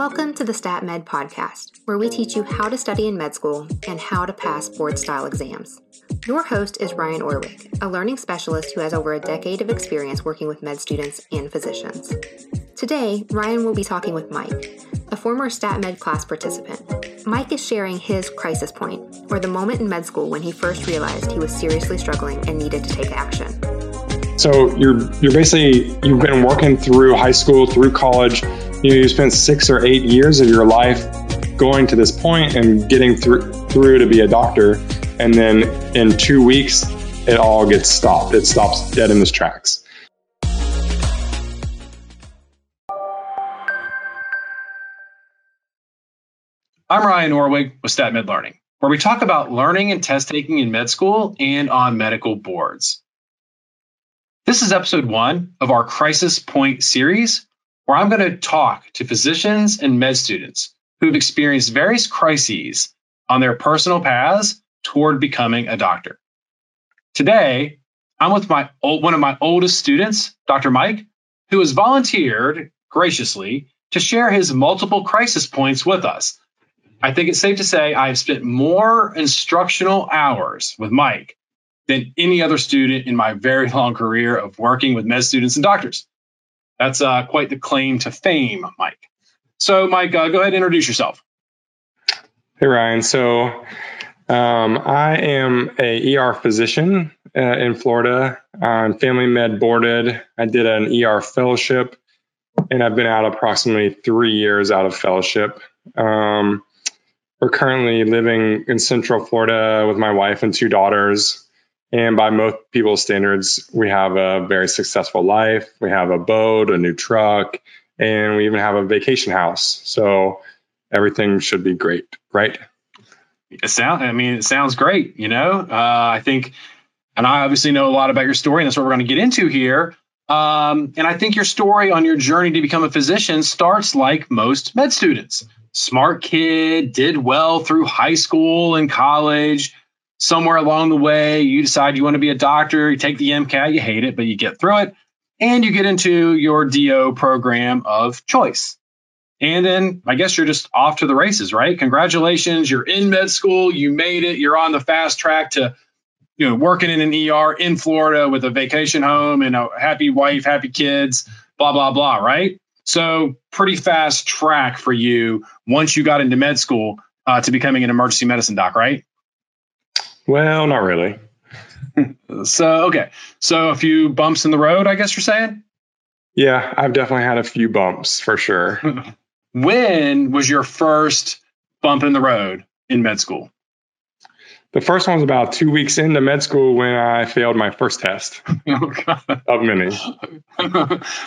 Welcome to the Stat Med podcast, where we teach you how to study in med school and how to pass board style exams. Your host is Ryan Orwig, a learning specialist who has over a decade of experience working with med students and physicians. Today, Ryan will be talking with Mike, a former Stat Med class participant. Mike is sharing his crisis point, or the moment in med school when he first realized he was seriously struggling and needed to take action. So you're you're basically you've been working through high school, through college. You know, you spent six or eight years of your life going to this point and getting through through to be a doctor, and then in two weeks, it all gets stopped. It stops dead in its tracks. I'm Ryan Orwig with StatMed Learning, where we talk about learning and test taking in med school and on medical boards. This is episode one of our Crisis Point series, where I'm going to talk to physicians and med students who've experienced various crises on their personal paths toward becoming a doctor. Today, I'm with my one of my oldest students, Dr. Mike, who has volunteered graciously to share his multiple crisis points with us. I think it's safe to say I've spent more instructional hours with Mike than any other student in my very long career of working with med students and doctors. That's uh, quite the claim to fame, Mike. So, Mike, uh, go ahead and introduce yourself. Hey, Ryan. So, um, I am a ER physician uh, in Florida. I'm family med boarded. I did an ER fellowship, and I've been out approximately three years out of fellowship. Um, we're currently living in Central Florida with my wife and two daughters. And by most people's standards, we have a very successful life. We have a boat, a new truck, and we even have a vacation house. So everything should be great, right? It sound, I mean, it sounds great. You know, uh, I think, and I obviously know a lot about your story, and that's what we're going to get into here. Um, and I think your story on your journey to become a physician starts like most med students. Smart kid, did well through high school and college somewhere along the way, you decide you want to be a doctor, you take the MCAT, you hate it, but you get through it, and you get into your DO program of choice. And then I guess you're just off to the races, right? Congratulations, you're in med school, you made it, you're on the fast track to you know working in an ER in Florida with a vacation home and a happy wife, happy kids, blah blah blah, right? So pretty fast track for you once you got into med school uh, to becoming an emergency medicine doc, right? Well, not really. so, okay. So, a few bumps in the road, I guess you're saying? Yeah, I've definitely had a few bumps for sure. when was your first bump in the road in med school? The first one was about two weeks into med school when I failed my first test oh, of many.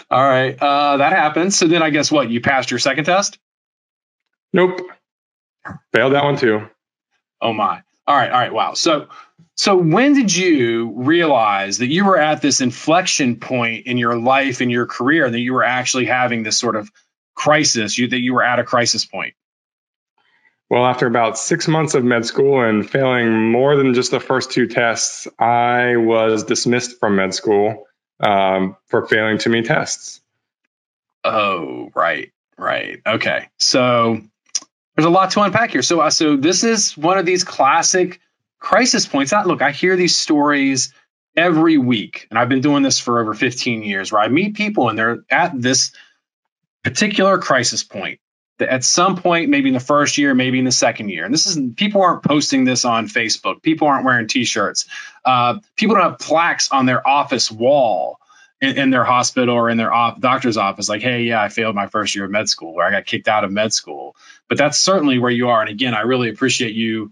All right. Uh, that happens. So then I guess what? You passed your second test? Nope. Failed that one too. Oh, my. All right, all right, wow. So so when did you realize that you were at this inflection point in your life in your career that you were actually having this sort of crisis, you that you were at a crisis point? Well, after about six months of med school and failing more than just the first two tests, I was dismissed from med school um, for failing too many tests. Oh, right, right. Okay. So there's a lot to unpack here. So, uh, so this is one of these classic crisis points. That look, I hear these stories every week, and I've been doing this for over 15 years, where I meet people and they're at this particular crisis point. That at some point, maybe in the first year, maybe in the second year, and this is people aren't posting this on Facebook. People aren't wearing T-shirts. Uh, people don't have plaques on their office wall in, in their hospital or in their op- doctor's office, like, hey, yeah, I failed my first year of med school, or I got kicked out of med school. But that's certainly where you are. And again, I really appreciate you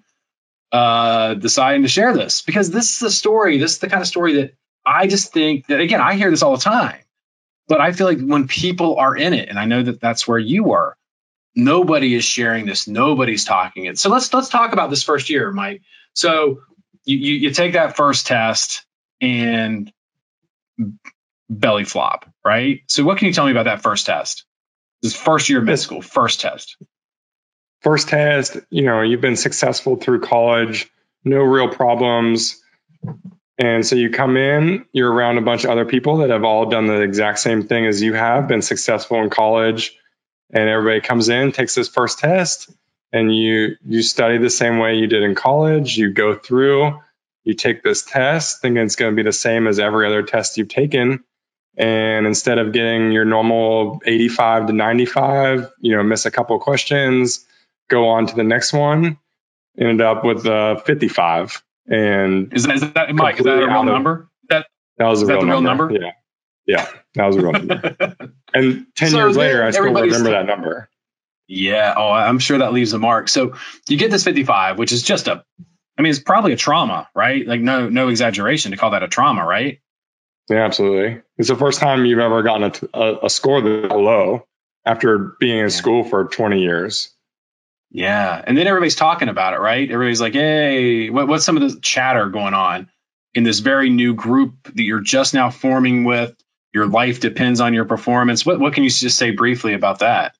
uh, deciding to share this because this is the story. This is the kind of story that I just think that again, I hear this all the time, but I feel like when people are in it, and I know that that's where you were, nobody is sharing this. Nobody's talking it. So let's let's talk about this first year, Mike. So you, you, you take that first test and belly flop, right? So what can you tell me about that first test? This first year of med school, first test. First test, you know, you've been successful through college, no real problems. And so you come in, you're around a bunch of other people that have all done the exact same thing as you have, been successful in college. and everybody comes in, takes this first test, and you you study the same way you did in college. You go through, you take this test, thinking it's going to be the same as every other test you've taken. And instead of getting your normal 85 to 95, you know, miss a couple of questions, go on to the next one, ended up with a 55. And is that, is that Mike? Is that a real number? That that was a real, real number. number. Yeah, yeah, that was a real number. and ten so years later, I still remember that number. Yeah. Oh, I'm sure that leaves a mark. So you get this 55, which is just a, I mean, it's probably a trauma, right? Like no, no exaggeration to call that a trauma, right? Yeah, absolutely. It's the first time you've ever gotten a, a, a score that low after being in yeah. school for 20 years. Yeah. And then everybody's talking about it, right? Everybody's like, hey, what, what's some of the chatter going on in this very new group that you're just now forming with? Your life depends on your performance. What, what can you just say briefly about that?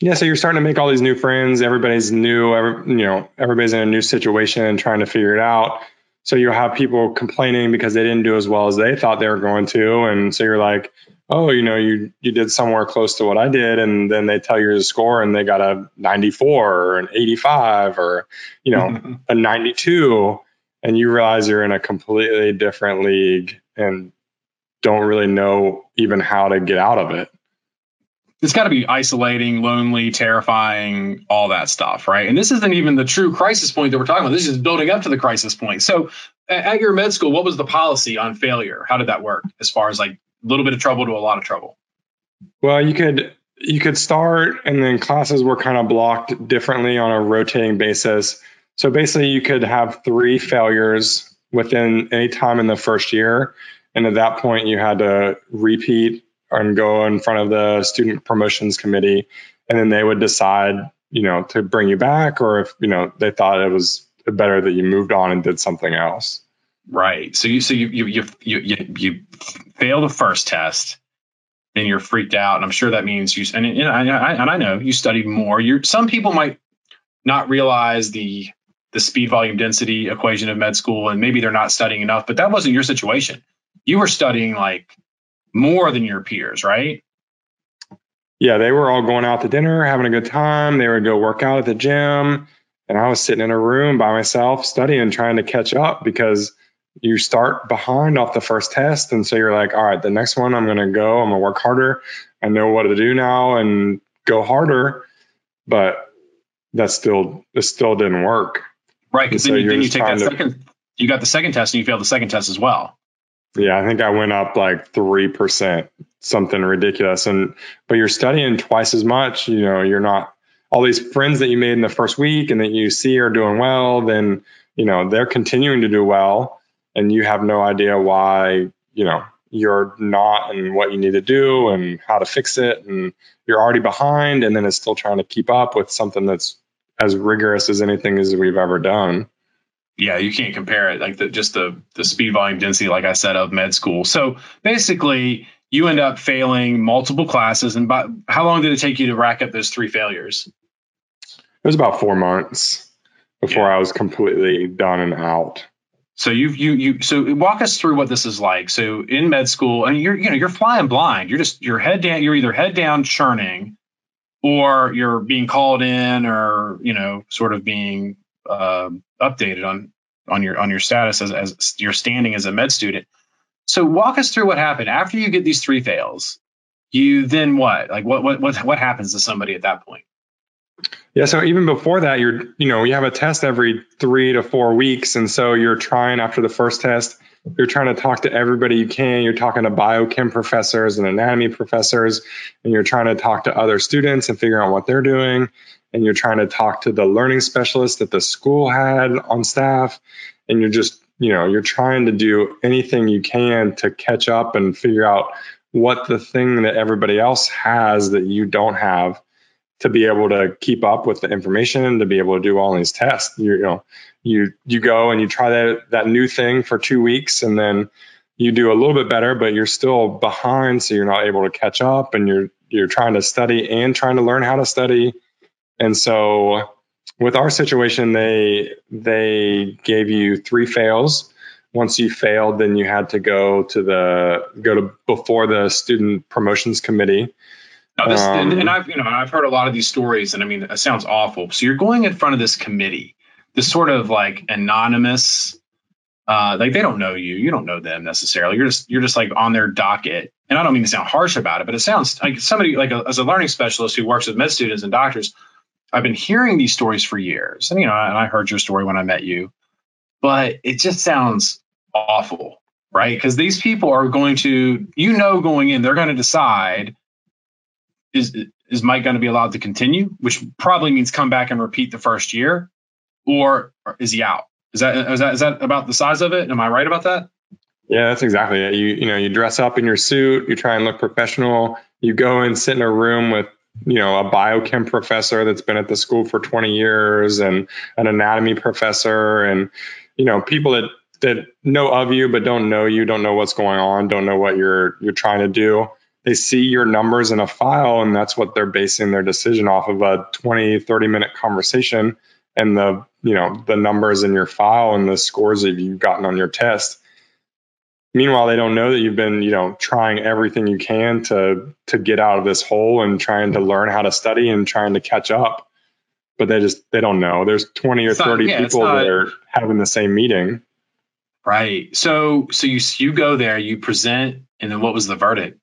Yeah, so you're starting to make all these new friends. Everybody's new. Every, you know, everybody's in a new situation and trying to figure it out. So you have people complaining because they didn't do as well as they thought they were going to, and so you're like, oh, you know, you you did somewhere close to what I did, and then they tell you the score, and they got a 94 or an 85 or you know a 92, and you realize you're in a completely different league and don't really know even how to get out of it. It's got to be isolating, lonely, terrifying, all that stuff, right? And this isn't even the true crisis point that we're talking about. This is building up to the crisis point. So, at your med school, what was the policy on failure? How did that work as far as like a little bit of trouble to a lot of trouble? Well, you could you could start and then classes were kind of blocked differently on a rotating basis. So basically you could have three failures within any time in the first year. And at that point you had to repeat and go in front of the student promotions committee. And then they would decide, you know, to bring you back or if, you know, they thought it was better that you moved on and did something else. Right. So you so you you you you you, you fail the first test, then you're freaked out, and I'm sure that means you and, and I, and I know you studied more. You're some people might not realize the the speed volume density equation of med school, and maybe they're not studying enough. But that wasn't your situation. You were studying like more than your peers, right? Yeah, they were all going out to dinner, having a good time. They would go work out at the gym, and I was sitting in a room by myself studying, trying to catch up because you start behind off the first test. And so you're like all right the next one i'm going to go i'm going to work harder. I know what to do now and go harder. But that still it still didn't work. Right because then, you, then you take that to, second you got the second test and you failed the second test as well yeah i think i went up like 3% something ridiculous. And but you're studying twice as much you know you're not all these friends that you made in the first week and that you see are doing well then you know they're continuing to do well. And you have no idea why, you know, you're not and what you need to do and how to fix it. And you're already behind and then it's still trying to keep up with something that's as rigorous as anything as we've ever done yeah you can't compare it like the, just the the speed volume density like i said of med school so basically you end up failing multiple classes and by, how long did it take you to rack up those three failures it was about four months before yeah. i was completely done and out so you you you so walk us through what this is like. So in med school, and you're you know you're flying blind. You're just you're head down. You're either head down churning, or you're being called in, or you know sort of being uh, updated on on your on your status as as your standing as a med student. So walk us through what happened after you get these three fails. You then what? Like what what what what happens to somebody at that point? Yeah, so even before that, you're, you know, you have a test every three to four weeks. And so you're trying after the first test, you're trying to talk to everybody you can. You're talking to biochem professors and anatomy professors, and you're trying to talk to other students and figure out what they're doing. And you're trying to talk to the learning specialist that the school had on staff. And you're just, you know, you're trying to do anything you can to catch up and figure out what the thing that everybody else has that you don't have to be able to keep up with the information to be able to do all these tests you, you know you you go and you try that that new thing for two weeks and then you do a little bit better but you're still behind so you're not able to catch up and you're you're trying to study and trying to learn how to study and so with our situation they they gave you three fails once you failed then you had to go to the go to before the student promotions committee No, this, um, and, and, I've you know I've heard a lot of these stories, and I mean it sounds awful. So you're going in front of this committee, this sort of like anonymous, uh, like they don't know you, you don't know them necessarily. You're just you're just like on their docket, and I don't mean to sound harsh about it, but it sounds like somebody like a, as a learning specialist who works with med students and doctors. I've been hearing these stories for years, and you know, and I heard your story when I met you, but it just sounds awful, right? Because these people are going to, you know, going in, they're going to decide is is Mike going to be allowed to continue, which probably means come back and repeat the first year, or, is he out? Is that is that is that about the size of it? Am I right about that? Yeah, that's exactly it. You you know you dress up in your suit, you try and look professional. You go and sit in a room with you know a biochem professor that's been at the school for 20 years and an anatomy professor and you know people that that know of you but don't know you, don't know what's going on, don't know what you're you're trying to do they see your numbers in a file and that's what they're basing their decision off of a 20 30 minute conversation and the you know the numbers in your file and the scores that you've gotten on your test meanwhile they don't know that you've been you know trying everything you can to to get out of this hole and trying to learn how to study and trying to catch up. But they just they don't know. There's 20 or 30 yeah, people not, that are having the same meeting. Right. So so you you go there you present and then what was the verdict?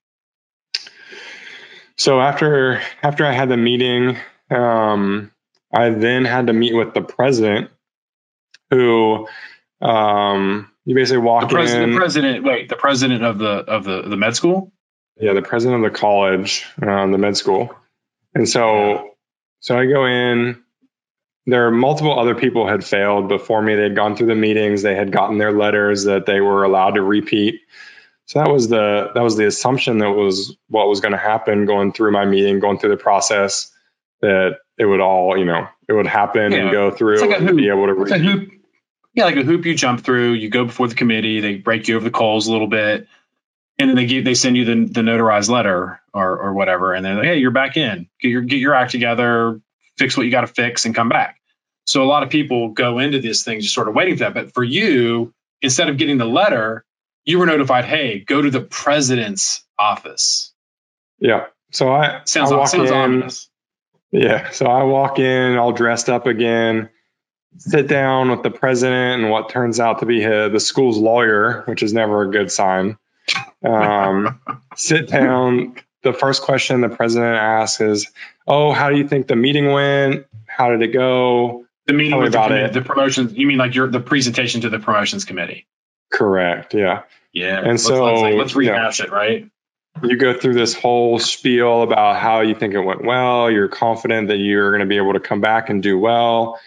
So after after I had the meeting, um, I then had to meet with the president, who um, you basically walk the president, in. The president, wait, the president of the of the the med school. Yeah, the president of the college, um, the med school, and so so I go in. There are multiple other people had failed before me. They had gone through the meetings. They had gotten their letters that they were allowed to repeat. So that was the that was the assumption that was what was going to happen going through my meeting, going through the process that it would all, you know, it would happen yeah. and go through like and be able to read. Yeah, like a hoop you jump through, you go before the committee, they break you over the coals a little bit, and then they give they send you the, the notarized letter or or whatever, and they're like, hey, you're back in. Get your get your act together, fix what you got to fix, and come back. So a lot of people go into this thing just sort of waiting for that. But for you, instead of getting the letter, you were notified, hey, go to the president's office. Yeah. So I sounds, I walk sounds in, ominous. Yeah. So I walk in all dressed up again, sit down with the president and what turns out to be his, the school's lawyer, which is never a good sign. Um, sit down. The first question the president asks is, "Oh, how do you think the meeting went? How did it go?" The meeting with about the, it. the promotions. You mean like your the presentation to the promotions committee? Correct. Yeah. Yeah. And let's, so let's, let's rehash know, it, right? You go through this whole spiel about how you think it went well. You're confident that you're going to be able to come back and do well.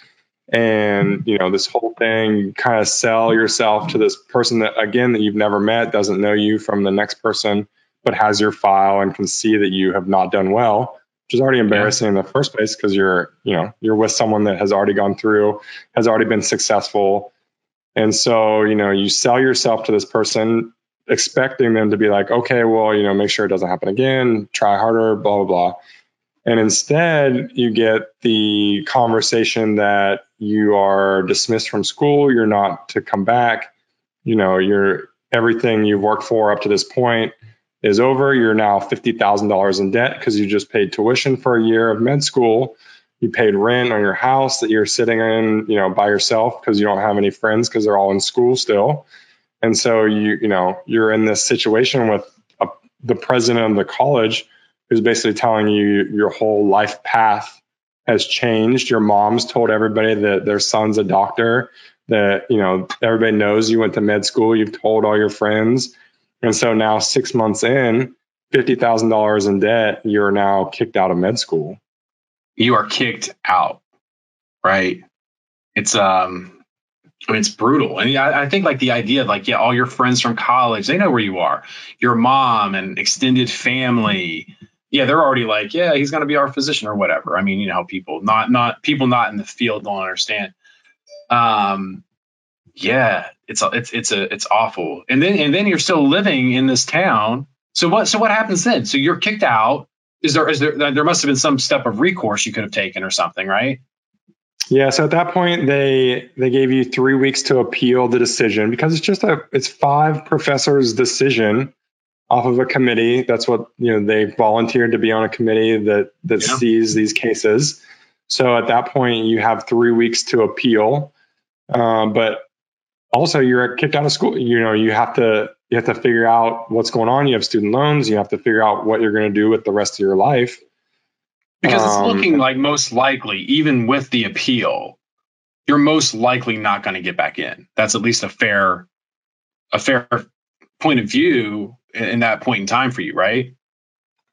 And, you know, this whole thing, kind of sell yourself to this person that, again, that you've never met, doesn't know you from the next person, but has your file and can see that you have not done well which is already embarrassing yeah. in the first place because you're you know you're with someone that has already gone through has already been successful and so, you know, you sell yourself to this person expecting them to be like, okay, well, you know, make sure it doesn't happen again, try harder, blah, blah, blah. And instead, you get the conversation that you are dismissed from school, you're not to come back, you know, you're everything you've worked for up to this point is over. You're now $50,000 in debt because you just paid tuition for a year of med school you paid rent on your house that you're sitting in, you know, by yourself because you don't have any friends because they're all in school still. And so you, you know, you're in this situation with a, the president of the college who's basically telling you your whole life path has changed. Your mom's told everybody that their son's a doctor, that, you know, everybody knows you went to med school. You've told all your friends. And so now, six months in, $50,000 in debt, you're now kicked out of med school you are kicked out, right? It's um, I mean, it's brutal, and I, I think like the idea of like yeah, all your friends from college, they know where you are. Your mom and extended family, yeah, they're already like, yeah, he's going to be our physician or whatever. I mean, you know people not not people not in the field don't understand. Um, yeah, it's it's it's a it's awful. And then and then you're still living in this town. So what so what happens then? So you're kicked out is there is there there must have been some step of recourse you could have taken or something, right? Yeah, so at that point they they gave you 3 weeks to appeal the decision because it's just a it's five professors decision off of a committee. That's what you know they volunteered to be on a committee that that yeah. sees these cases. So at that point, you have three weeks to appeal. Um, but also, you're kicked out of school. You know, you have to you have to figure out what's going on. You have student loans. You have to figure out what you're going to do with the rest of your life. Because it's um, looking like most likely, even with the appeal, you're most likely not going to get back in. That's at least a fair a fair point of view in that point in time for you, right?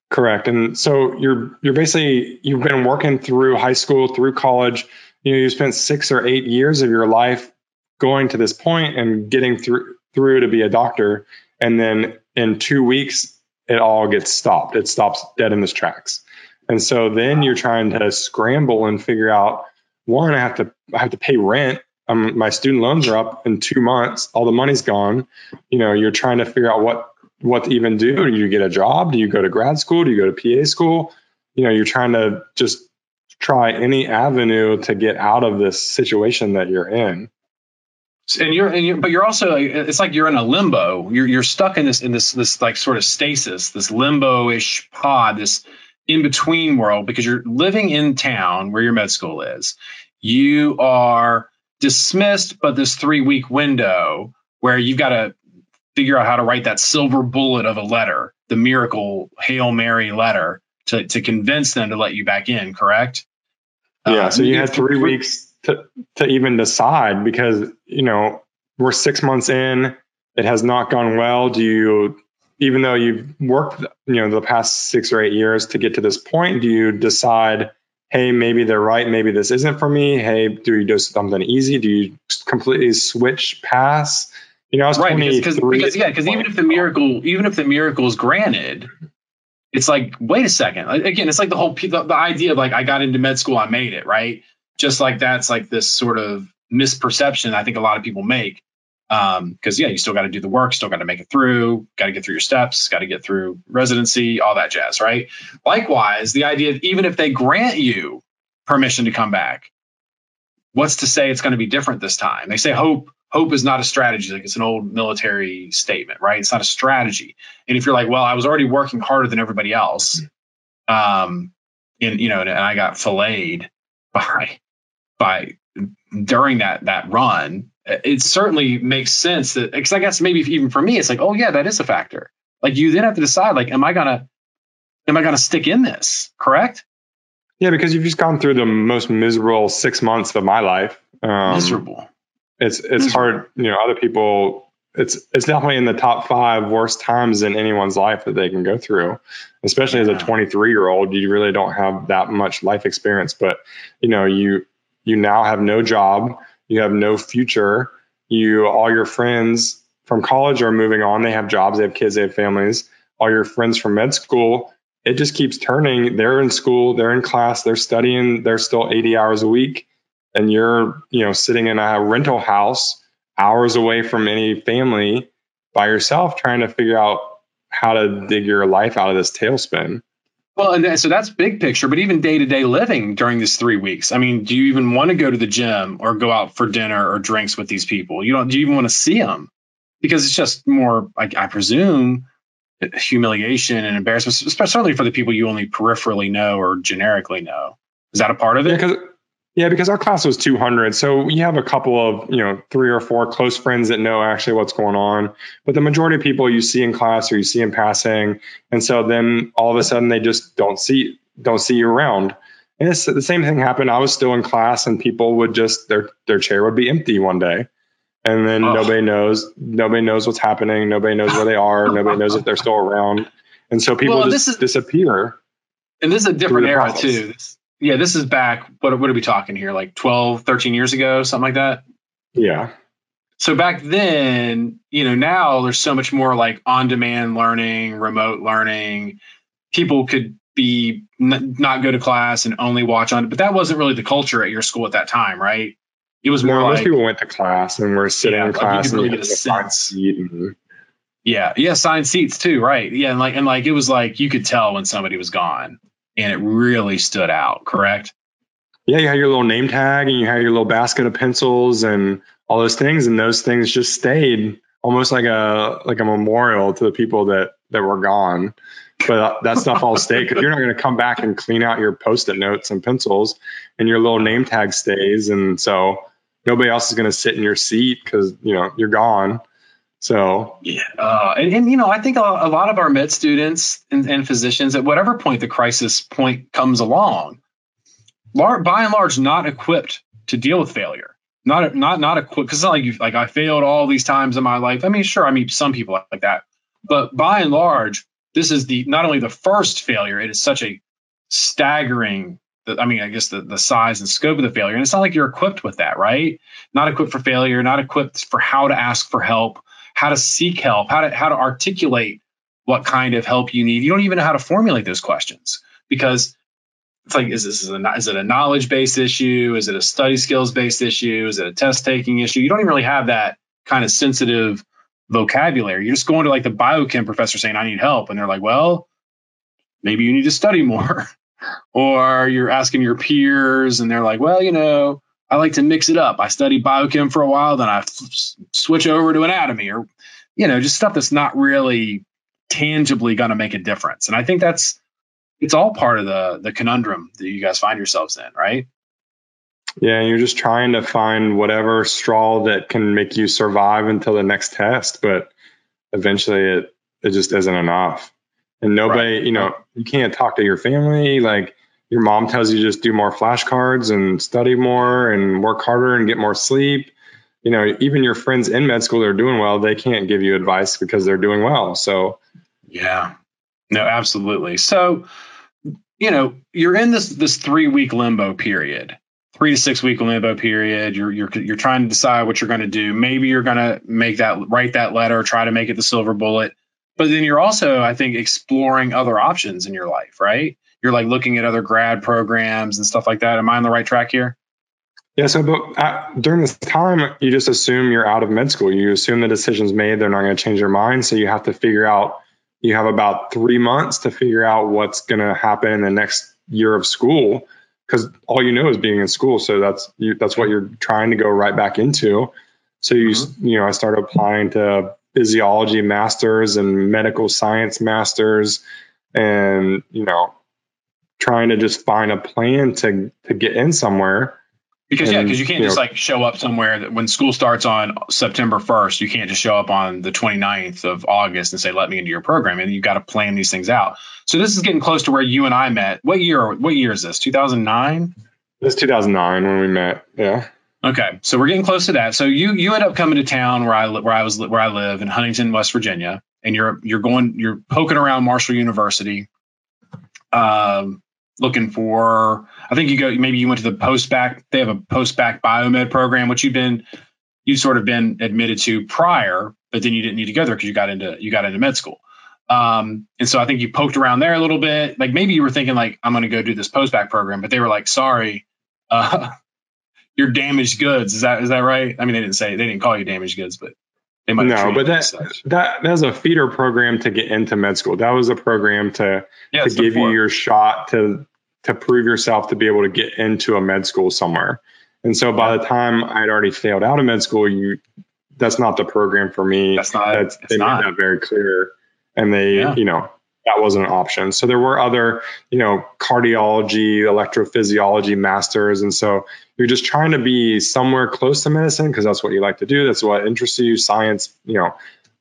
Correct. And so you're you're basically you've been working through high school, through college. You know, you spent six or eight years of your life going to this point and getting through through to be a doctor, and then in two weeks it all gets stopped. It stops dead in its tracks. And so then you're trying to scramble and figure out one, I have to I have to pay rent. Um, my student loans are up in two months. All the money's gone. You know, you're trying to figure out what what to even do. Do you get a job? Do you go to grad school? Do you go to PA school? You know, you're trying to just try any avenue to get out of this situation that you're in. And you're, and you're, but you're also, it's like you're in a limbo. You're, you're stuck in this, in this, this like sort of stasis, this limbo-ish pod, this in between world because you're living in town where your med school is. You are dismissed, but this three week window where you've got to figure out how to write that silver bullet of a letter, the miracle Hail Mary letter to, to convince them to let you back in, correct? Yeah. Uh, so you had three weeks to, to even decide because, you know, we're six months in, it has not gone well. Do you, even though you've worked, you know, the past six or eight years to get to this point, do you decide, hey, maybe they're right, maybe this isn't for me? Hey, do you do something easy? Do you completely switch paths? You know, I was right because, because yeah, because even if the miracle, even if the miracle is granted, it's like, wait a second. Again, it's like the whole the, the idea of like I got into med school, I made it, right? Just like that's like this sort of misperception I think a lot of people make. Because um, yeah, you still got to do the work, still got to make it through, got to get through your steps, got to get through residency, all that jazz, right? Likewise, the idea of even if they grant you permission to come back, what's to say it's going to be different this time? They say hope hope is not a strategy. Like it's an old military statement, right? It's not a strategy. And if you're like, well, I was already working harder than everybody else, um, and you know, and I got filleted by by during that that run, it certainly makes sense that because I guess maybe even for me, it's like, oh yeah, that is a factor. Like you then have to decide, like, am I gonna am I gonna stick in this? Correct? Yeah, because you've just gone through the most miserable six months of my life. Um, miserable it's it's mm-hmm. hard you know other people it's it's definitely in the top five worst times in anyone's life that they can go through especially yeah. as a 23 year old you really don't have that much life experience. But you know you you now have no job you have no future you all your friends from college are moving on they have jobs they have kids they have families. All your friends from med school it just keeps turning. They're in school they're in class they're studying they're still 80 hours a week and you're, you know, sitting in a rental house hours away from any family by yourself trying to figure out how to dig your life out of this tailspin. Well, and so that's big picture, but even day to day living during these three weeks. I mean, do you even want to go to the gym or go out for dinner or drinks with these people? You don't. Do you even want to see them? Because it's just more, like I presume, humiliation and embarrassment, especially for the people you only peripherally know or generically know. Is that a part of it? Yeah, yeah, because our class was 200. So you have a couple of, you know, three or four close friends that know actually what's going on. But the majority of people you see in class or you see in passing. And so then all of a sudden they just don't see, don't see you around. And it's, the same thing happened. I was still in class and people would just, their, their chair would be empty one day. And then oh. nobody knows, nobody knows what's happening. Nobody knows where they are. nobody knows if they're still around. And so people well, just is, disappear. And this is a different era process. too. This, yeah, this is back. What, what are we talking here? Like 12, 13 years ago, something like that? Yeah. So back then, you know, now there's so much more like on demand learning, remote learning. People could be n- not go to class and only watch on, but that wasn't really the culture at your school at that time, right? It was more no, like most people went to class and were sitting yeah, in class like and get a sense. Yeah, yeah, signed seats too, right? Yeah, and like and like it was like you could tell when somebody was gone and it really stood out, correct? Yeah, you had your little name tag and you had your little basket of pencils and all those things, and those things just stayed almost like a like a memorial to the people that that were gone. But that stuff all stay because you're not going to come back and clean out your post-it notes and pencils, and your little name tag stays, and so nobody else is going to sit in your seat because you know you're gone. So yeah, uh, and, and, you know, I think a, a lot of our med students and, and, physicians, at whatever point the crisis point comes along, lar- by and large, not equipped to deal with failure. Not not not equipped because it's not like you like I failed all these times in my life. I mean, sure, I mean some people like that, but by and large, this is the not only the first failure. It is such a staggering I mean, I guess the, the size and scope of the failure. And it's not like you're equipped with that, right? Not equipped for failure, not equipped for how to ask for help, how to seek help, how to how to articulate what kind of help you need. You don't even know how to formulate those questions because it's like is this a, is it a knowledge based issue? Is it a study skills based issue? Is it a test taking issue? You don't even really have that kind of sensitive vocabulary. You're just going to like the biochem professor saying I need help, and they're like, well, maybe you need to study more. or you're asking your peers and they're like, well, you know, I like to mix it up. I study biochem for a while, then I f- switch over to anatomy or, you know, just stuff that's not really tangibly going to make a difference. And I think that's, it's all part of the the conundrum that you guys find yourselves in, right? Yeah, you're just trying to find whatever straw that can make you survive until the next test, but eventually it it just isn't enough. And nobody, right. you know, you can't talk to your family like your mom tells you just do more flashcards and study more and work harder and get more sleep. You know, even your friends in med school are doing well, they can't give you advice because they're doing well. So, yeah, no, absolutely. So, you know, you're in this this three week limbo period, three to six week limbo period. You're you're you're trying to decide what you're going to do. Maybe you're going to make that write that letter, try to make it the silver bullet. But then you're also, I think, exploring other options in your life, right? You're like looking at other grad programs and stuff like that. Am I on the right track here? Yeah. So, but uh, during this time, you just assume you're out of med school. You assume the decision's made; they're not going to change their mind. So you have to figure out. You have about three months to figure out what's going to happen in the next year of school, because all you know is being in school. So that's you, that's what you're trying to go right back into. So you mm-hmm. you know, I started applying to physiology masters and medical science masters, and you know, trying to just find a plan to to get in somewhere. Because and, yeah, because you can't you just know, like show up somewhere that when school starts on September 1st, you can't just show up on the 29th of August and say, let me into your program. And you've got to plan these things out. So this is getting close to where you and I met. What year, what year is this? 2009? This 2009 when we met. Yeah. Okay. So we're getting close to that. So you, you end up coming to town where I, where I was, where I live in Huntington, West Virginia, and you're, you're going, you're poking around Marshall University. Um, looking for i think you go maybe you went to the post bac they have a post bac biomed program which you've been you've sort of been admitted to prior but then you didn't need to go there because you got into you got into med school. Um, and so i think you poked around there a little bit. Like maybe you were thinking like i'm going to go do this post bac program but they were like sorry uh, you're damaged goods. Is that is that right? I mean they didn't say they didn't call you damaged goods but they might no, but that that that was a feeder program to get into med school. That was a program to yeah, to give you your shot to to prove yourself to be able to get into a med school somewhere. And so by the time I'd already failed out of med school, you that's not the program for me. That's not. That's, they not. made that very clear, and they yeah. you know that wasn't an option. So there were other, you know, cardiology, electrophysiology masters. And so you're just trying to be somewhere close to medicine because that's what you like to do. That's what interests you, science, you know,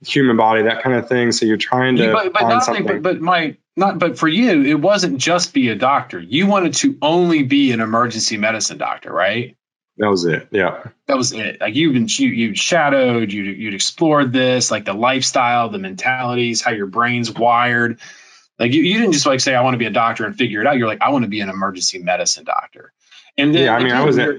human body, that kind of thing. So you're trying to but, but find something. but, but my not but for you, it wasn't just be a doctor. You wanted to only be an emergency medicine doctor, right? That was it. Yeah. That was it. Like you've been you you shadowed, you you'd explored this, like the lifestyle, the mentalities, how your brain's wired. Like you, you didn't just like say I want to be a doctor and figure it out. You're like I want to be an emergency medicine doctor. And then, yeah, I mean, I was at,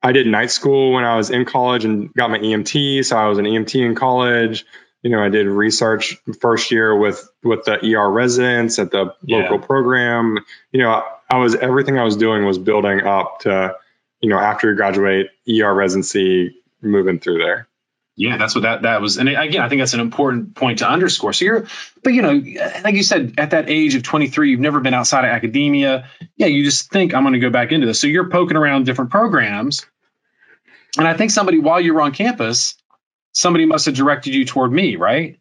I did night school when I was in college and got my EMT. So I was an EMT in college. You know, I did research first year with with the ER residents at the yeah. local program. You know, I was everything I was doing was building up to, you know, after you graduate, ER residency, moving through there. Yeah, that's what that that was. And again, I think that's an important point to underscore. So you're, but you know, like you said, at that age of 23, you've never been outside of academia. Yeah, you just think I'm going to go back into this. So you're poking around different programs, and I think somebody while you were on campus somebody must have directed you toward me, right?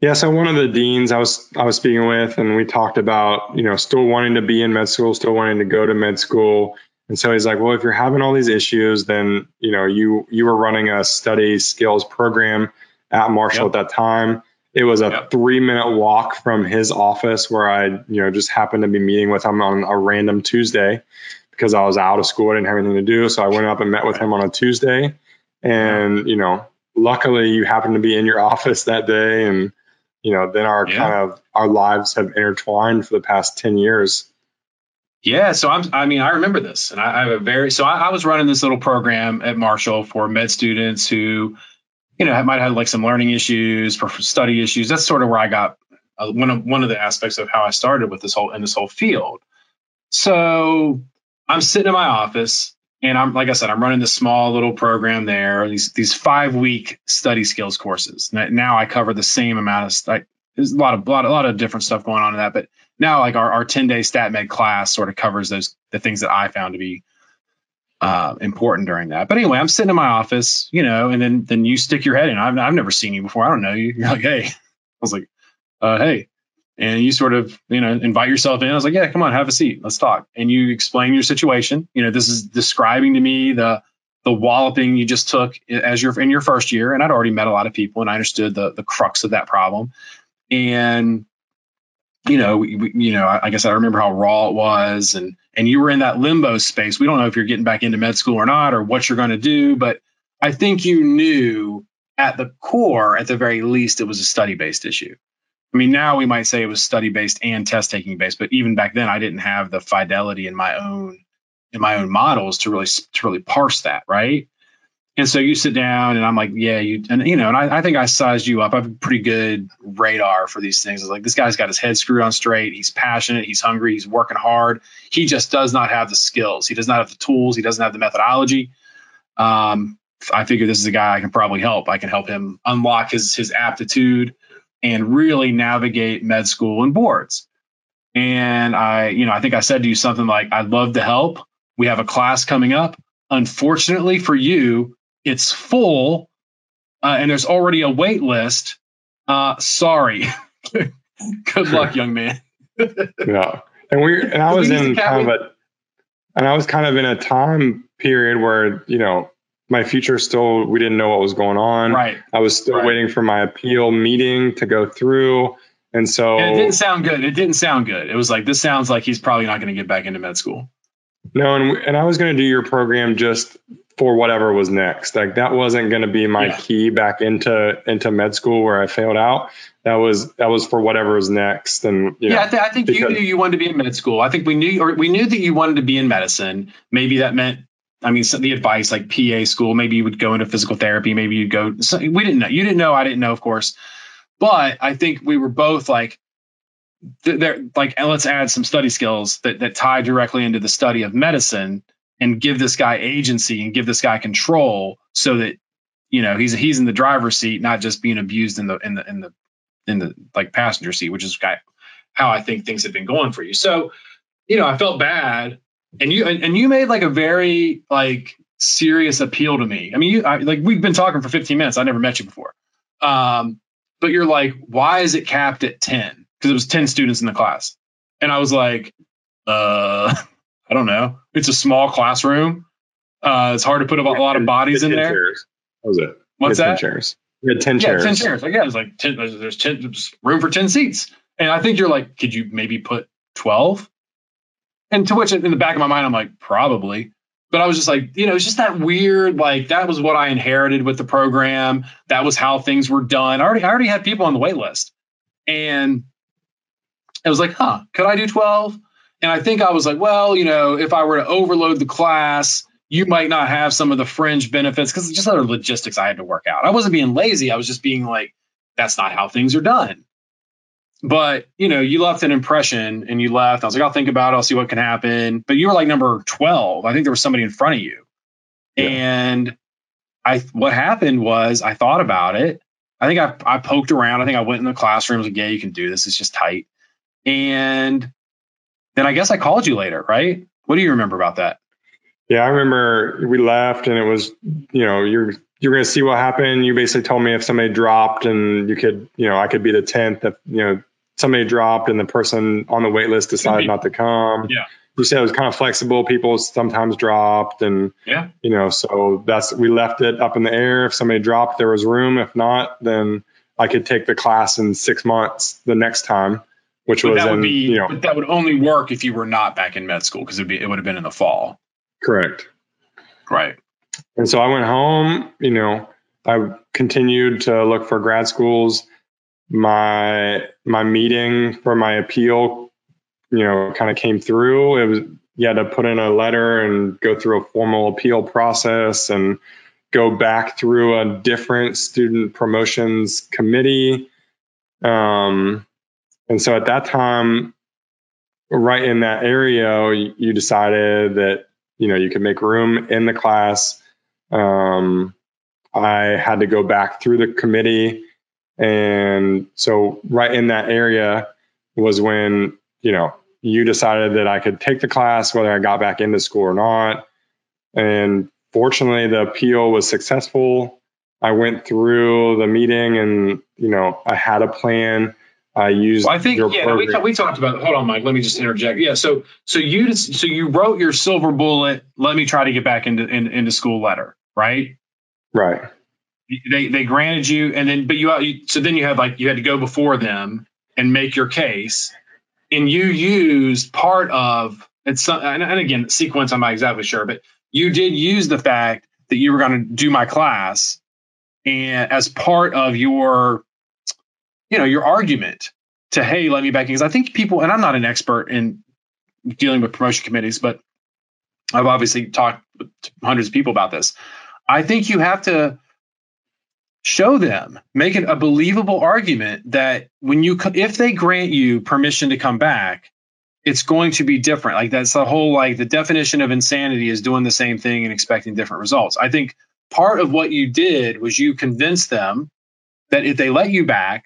Yeah, so one of the deans I was I was speaking with, and we talked about you know still wanting to be in med school, still wanting to go to med school, and so he's like, well, if you're having all these issues, then you know you you were running a study skills program at Marshall yep. at that time. It was a yep. three minute walk from his office where I you know just happened to be meeting with him on a random Tuesday because I was out of school, I didn't have anything to do, so I went up and met with him on a Tuesday, and you know luckily you happened to be in your office that day and you know, then our yeah. kind of our lives have intertwined for the past 10 years. Yeah, so I'm. I mean, I remember this, and I, I have a very. So I, I, was running this little program at Marshall for med students who, you know, might have like some learning issues, for study issues. That's sort of where I got uh, one of one of the aspects of how I started with this whole in this whole field. So I'm sitting in my office, and I'm like I said, I'm running this small little program there. These these five week study skills courses. Now I cover the same amount of stuff. There's a lot of lot, a lot of different stuff going on in that, but now like our, our 10 day stat med class sort of covers those the things that I found to be uh, important during that. But anyway, I'm sitting in my office, you know, and then then you stick your head in. I've I've never seen you before. I don't know you. You're like, hey, I was like, uh, hey, and you sort of you know invite yourself in. I was like, yeah, come on, have a seat, let's talk. And you explain your situation. You know, this is describing to me the the walloping you just took as you're in your first year, and I'd already met a lot of people, and I understood the the crux of that problem. And you know, we, we, you know, I guess I remember how raw it was, and and you were in that limbo space. We don't know if you're getting back into med school or not, or what you're going to do, but I think you knew at the core, at the very least, it was a study based issue. I mean, now we might say it was study based and test taking based, but even back then, I didn't have the fidelity in my own in my own models to really to really parse that, right? And so you sit down, and I'm like, yeah, you and you know, and I, I think I sized you up. I have a pretty good radar for these things. It's like this guy's got his head screwed on straight. He's passionate. He's hungry. He's working hard. He just does not have the skills. He does not have the tools. He doesn't have the methodology. Um, I figure this is a guy I can probably help. I can help him unlock his his aptitude and really navigate med school and boards. And I, you know, I think I said to you something like, I'd love to help. We have a class coming up. Unfortunately for you, it's full uh, and there's already a wait list. Uh, sorry. Good luck, young man. yeah. And we and I was in kind of a and I was kind of in a time period where, you know, my future still we didn't know what was going on. Right. I was still right. waiting for my appeal meeting to go through. And so and it didn't sound good. It didn't sound good. It was like this sounds like he's probably not going to get back into med school. No, and and I was going to do your program just for whatever was next. Like that wasn't going to be my yeah. key back into into med school where I failed out. That was that was for whatever was next. And yeah, know, I, th- I, think you knew you wanted to be in med school. I think we knew or we knew that you wanted to be in medicine. Maybe that meant I mean, the advice like PA school, maybe you would go into physical therapy, maybe you'd go. So we didn't know. You didn't know. I didn't know, of course. But I think we were both like, there, like, let's add some study skills that that tie directly into the study of medicine and give this guy agency and give this guy control, so that you know he's he's in the driver's seat, not just being abused in the in the in the in the like passenger seat, which is how I think things have been going for you. So, you know, I felt bad and you and, you made like a very like serious appeal to me. I mean, you I, like we've been talking for 15 minutes. I never met you before, um, but you're like, why is it capped at 10? Because it was 10 students in the class, and I was like, uh, I don't know. It's a small classroom. Uh, it's hard to put a, lot of bodies in there. Chairs. What was it? What's that? 10 chairs. We had 10 yeah, chairs. 10 chairs. Like, yeah, it's like 10, there's 10 room for 10 seats. And I think you're like, could you maybe put 12? And to which in the back of my mind, I'm like, probably. But I was just like, you know, it's just that weird, like that was what I inherited with the program. That was how things were done. I already, I already had people on the wait list. And it was like, huh, could I do 12? And I think I was like, well, you know, if I were to overload the class, you might not have some of the fringe benefits because just other logistics I had to work out. I wasn't being lazy. I was just being like, that's not how things are done but you know you left an impression and you left i was like i'll think about it i'll see what can happen. But you were like number 12 i think there was somebody in front of you. Yeah. and i what happened was i thought about it. I think I, I poked around. I think i went in the classroom like yeah you can do this. It's just tight. And then i guess i called you later right? What do you remember about that? Yeah i remember we left and it was you know you're you're going to see what happened. You basically told me if somebody dropped and you could, you know, I could be the 10th if, you know, somebody dropped and the person on the wait list decided not to come. Yeah. You said it was kind of flexible. People sometimes dropped and, yeah, you know, so that's, we left it up in the air. If somebody dropped, there was room. If not, then I could take the class in six months the next time, which but was that would in, be, you know, but that would only work if you were not back in med school because it'd be, it would have been in the fall. correct. Right. And so I went home, you know, I continued to look for grad schools. My my meeting for my appeal, you know, kind of came through. It was you had to put in a letter and go through a formal appeal process and go back through a different student promotions committee. Um, and so at that time, right in that area, you decided that you know you could make room in the class. Um, I had to go back through the committee, and so right in that area was when you know you decided that I could take the class whether I got back into school or not. And fortunately, the appeal was successful. I went through the meeting, and you know I had a plan. I used. Well, I think yeah, we, program- we talked about. Hold on, Mike. Let me just interject. Yeah, so so you just, so you wrote your silver bullet. Let me try to get back into in, into school letter, right? right. They they granted you, and then but you so then you had like you had to go before them and make your case, and you used part of it's some, and, and again sequence. I'm not exactly sure, but you did use the fact that you were going to do my class, and as part of your you know your argument to hey let me back in because i think people and i'm not an expert in dealing with promotion committees but i've obviously talked with hundreds of people about this i think you have to show them make it a believable argument that when you if they grant you permission to come back it's going to be different. Like that's the whole like the definition of insanity is doing the same thing and expecting different results. I think part of what you did was you convinced them that if they let you back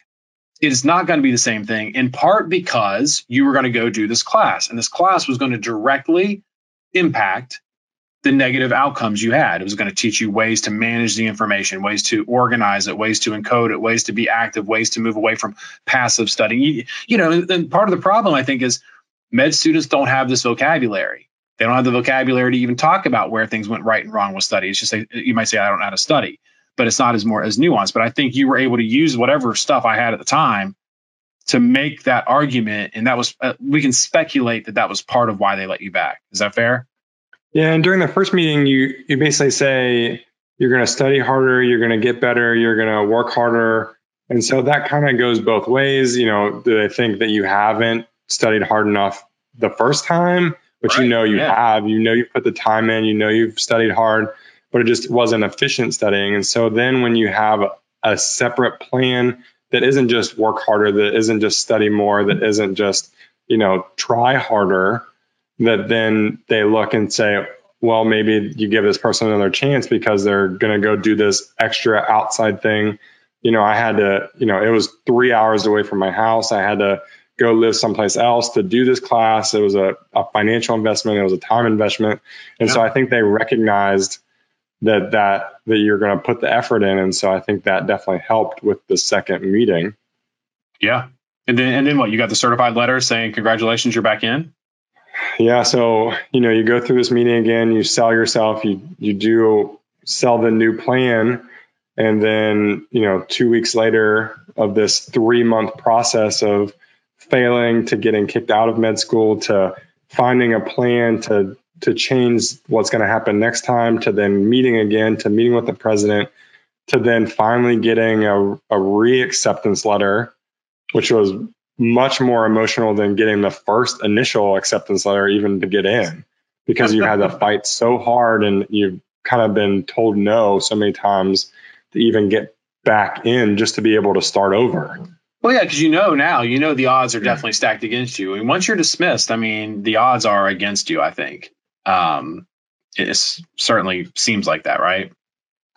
it is not going to be the same thing in part because you were going to go do this class and this class was going to directly impact the negative outcomes you had it was going to teach you ways to manage the information ways to organize it ways to encode it ways to be active ways to move away from passive studying you, you know and, part of the problem i think is med students don't have this vocabulary they don't have the vocabulary to even talk about where things went right and wrong with study it's just like, you might say i don't know how to study but it's not as more as nuanced. But I think you were able to use whatever stuff I had at the time to make that argument, and that was uh, we can speculate that that was part of why they let you back. Is that fair? Yeah, and during the first meeting, you you basically say you're going to study harder, you're going to get better, you're going to work harder, and so that kind of goes both ways. You know, do they think that you haven't studied hard enough the first time, but Right, you know you yeah. have, you know you put the time in, you know you've studied hard, but it just wasn't efficient studying. And so then when you have a, a separate plan that isn't just work harder, that isn't just study more, that isn't just you know try harder that then they look and say, well, maybe you give this person another chance because they're going to go do this extra outside thing. You know, I had to, you know, it was three hours away from my house. I had to go live someplace else to do this class. It was a, a financial investment. It was a time investment. And so I think they recognized that, that, that you're going to put the effort in. And so I think that definitely helped with the second meeting. Yeah. And then and then what? You got the certified letter saying congratulations, you're back in. Yeah, so you know, you go through this meeting again, you sell yourself, you you do sell the new plan, and then you know, two weeks later of this three month process of failing to getting kicked out of med school to finding a plan to to change what's going to happen next time to then meeting again to meeting with the president to then finally getting a, a re-acceptance letter which was much more emotional than getting the first initial acceptance letter even to get in because you had to fight so hard and you've kind of been told no so many times to even get back in just to be able to start over. Well, yeah, because you know now, you know the odds are definitely stacked against you. And once you're dismissed, I mean, the odds are against you. I think um, it certainly seems like that, right?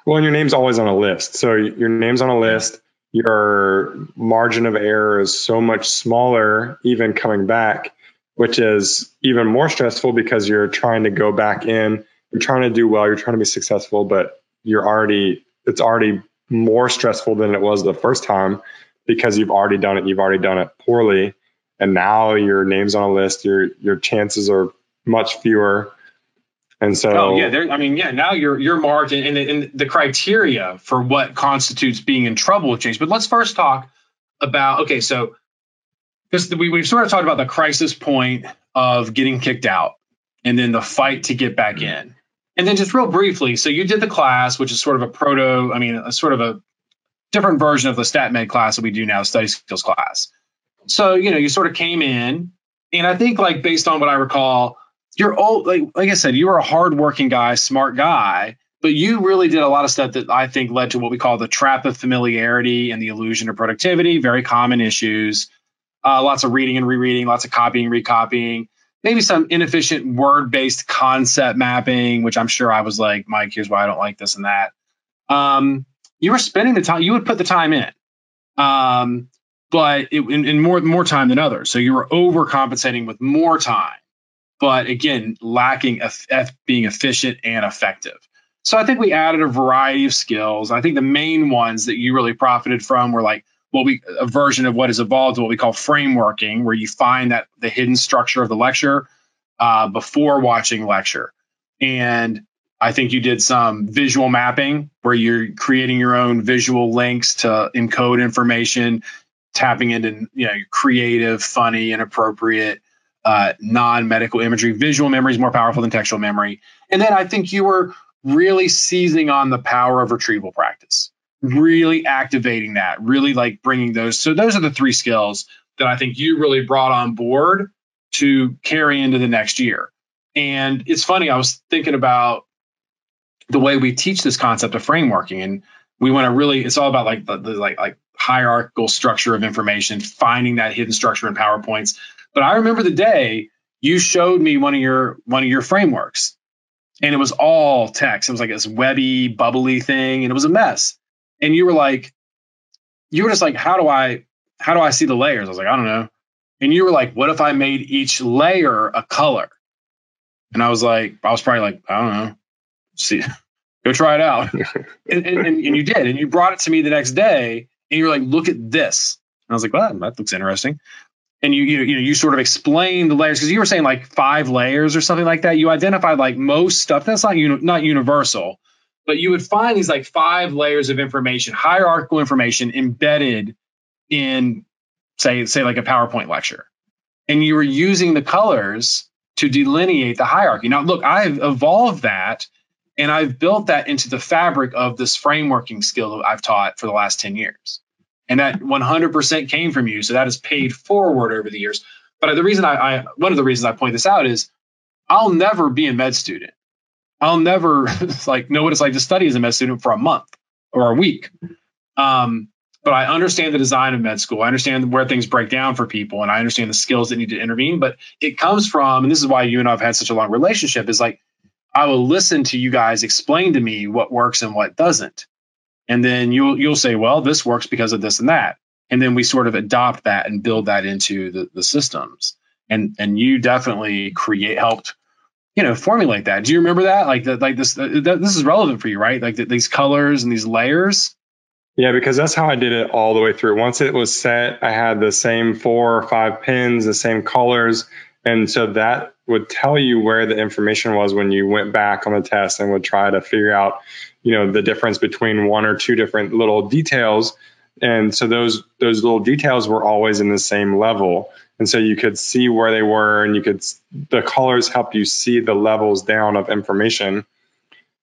Well, and your name's always on a list. So your name's on a list. Your margin of error is so much smaller, even coming back, which is even more stressful because you're trying to go back in. You're trying to do well. You're trying to be successful, but you're already it's already more stressful than it was the first time because you've already done it. You've already done it poorly, and now your name's on a list. Your your chances are much fewer. And so, oh yeah, there. I mean, yeah. Now your your margin and, and the criteria for what constitutes being in trouble with change. But let's first talk about okay. So, this we we've sort of talked about the crisis point of getting kicked out, and then the fight to get back mm-hmm. in. And then just real briefly, so you did the class, which is sort of a proto, I mean, a sort of a different version of the StatMed class that we do now, study skills class. So, you know, you sort of came in, and I think like based on what I recall, you're old, like, like I said, you were a hardworking guy, smart guy, but you really did a lot of stuff that I think led to what we call the trap of familiarity and the illusion of productivity, very common issues. Uh, lots of reading and rereading, lots of copying, recopying maybe some inefficient word based concept mapping, which I'm sure I was like, Mike, here's why I don't like this and that. Um, you were spending the time, you would put the time in, um, but it, in, in, more more time than others. So you were overcompensating with more time, but again, lacking being efficient and effective. So I think we added a variety of skills. I think the main ones that you really profited from were like what we a version of what has evolved to what we call frameworking, where you find that the hidden structure of the lecture uh, before watching lecture. And I think you did some visual mapping where you're creating your own visual links to encode information, tapping into you know creative, funny, and appropriate uh, non-medical imagery. Visual memory is more powerful than textual memory. And then I think you were really seizing on the power of retrieval practice really activating that, really like bringing those. So those are the three skills that I think you really brought on board to carry into the next year. And it's funny, I was thinking about the way we teach this concept of frameworking and we want to really it's all about like the, the like like hierarchical structure of information, finding that hidden structure in PowerPoints. But I remember the day you showed me one of your one of your frameworks and it was all text. It was like this webby, bubbly thing, and it was a mess and you were like, you were just like, how do I, how do I see the layers? I was like, I don't know. And you were like, what if I made each layer a color? And I was like, I was probably like, I don't know. See, go try it out. and, and, and, and, you did. And you brought it to me the next day and you were like, look at this. And I was like, well, that looks interesting. And you, you, you know, you sort of explained the layers because you were saying like five layers or something like that. You identified like most stuff. That's not, uni- not universal, but you would find these like five layers of information, hierarchical information embedded in say say like a PowerPoint lecture. And you were using the colors to delineate the hierarchy. Now look, I've evolved that and I've built that into the fabric of this frameworking skill that I've taught for the last 10 years. And that 100% came from you. So that is paid forward over the years. But the reason I, I one of the reasons I point this out is I'll never be a med student I'll never like know what it's like to study as a med student for a month or a week. Um, but I understand the design of med school. I understand where things break down for people, and I understand the skills that need to intervene. But it comes from, and this is why you and I've had such a long relationship. Is like I will listen to you guys explain to me what works and what doesn't, and then you'll you'll say, well, this works because of this and that, and then we sort of adopt that and build that into the, the systems. And and you definitely create helped you know formulate that. Do you remember that? Like that like this this is relevant for you right? Like the, these colors and these layers? Yeah because that's how i did it all the way through. Once it was set i had the same four or five pins the same colors and so that would tell you where the information was when you went back on the test and would try to figure out you know the difference between one or two different little details. And so those those little details were always in the same level. And so you could see where they were and you could the colors help you see the levels down of information.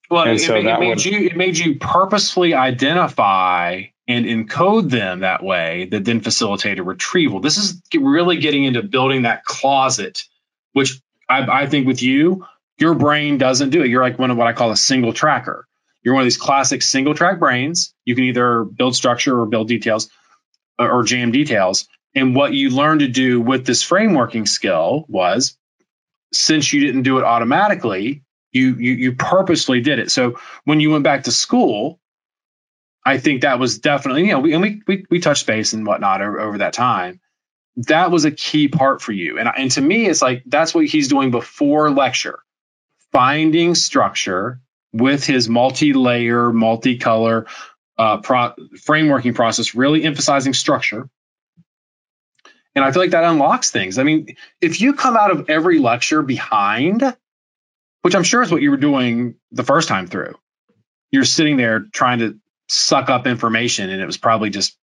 Well and it, so it, made would, you it made you purposefully identify and encode them that way that then facilitated retrieval. This is really getting into building that closet which I, I think with you your brain doesn't do it. You're like one of what i call a single tracker. You're one of these classic single track brains. You can either build structure or build details uh, or jam details. And what you learned to do with this frameworking skill was since you didn't do it automatically, you, you, you purposely did it. So when you went back to school, I think that was definitely, you know, we, and we, we, we touched base and whatnot over, over that time. That was a key part for you. And, and to me, it's like that's what he's doing before lecture, finding structure with his multi-layer, multi-color uh, pro- frameworking process, really emphasizing structure. And I feel like that unlocks things. I mean, if you come out of every lecture behind, which I'm sure is what you were doing the first time through, you're sitting there trying to suck up information, and it was probably just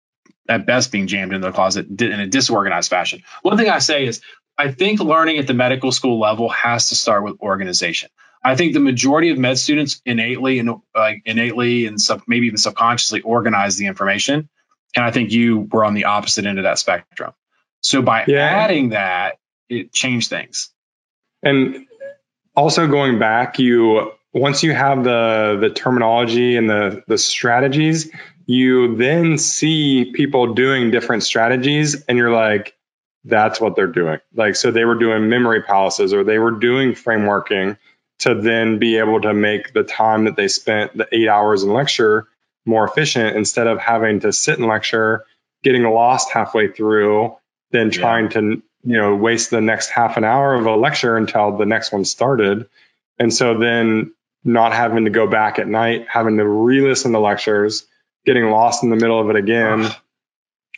at best being jammed into the closet in a disorganized fashion. One thing I say is, I think learning at the medical school level has to start with organization. I think the majority of med students innately and uh, innately and sub, maybe even subconsciously organize the information, and I think you were on the opposite end of that spectrum. So by yeah. adding that, it changed things. And also going back, you once you have the the terminology and the the strategies, you then see people doing different strategies, and you're like, that's what they're doing. Like so, they were doing memory palaces or they were doing frameworking to then be able to make the time that they spent the eight hours in lecture more efficient instead of having to sit in lecture, getting lost halfway through, then trying yeah. to you know waste the next half an hour of a lecture until the next one started. And so then not having to go back at night, having to re-listen to lectures, getting lost in the middle of it again,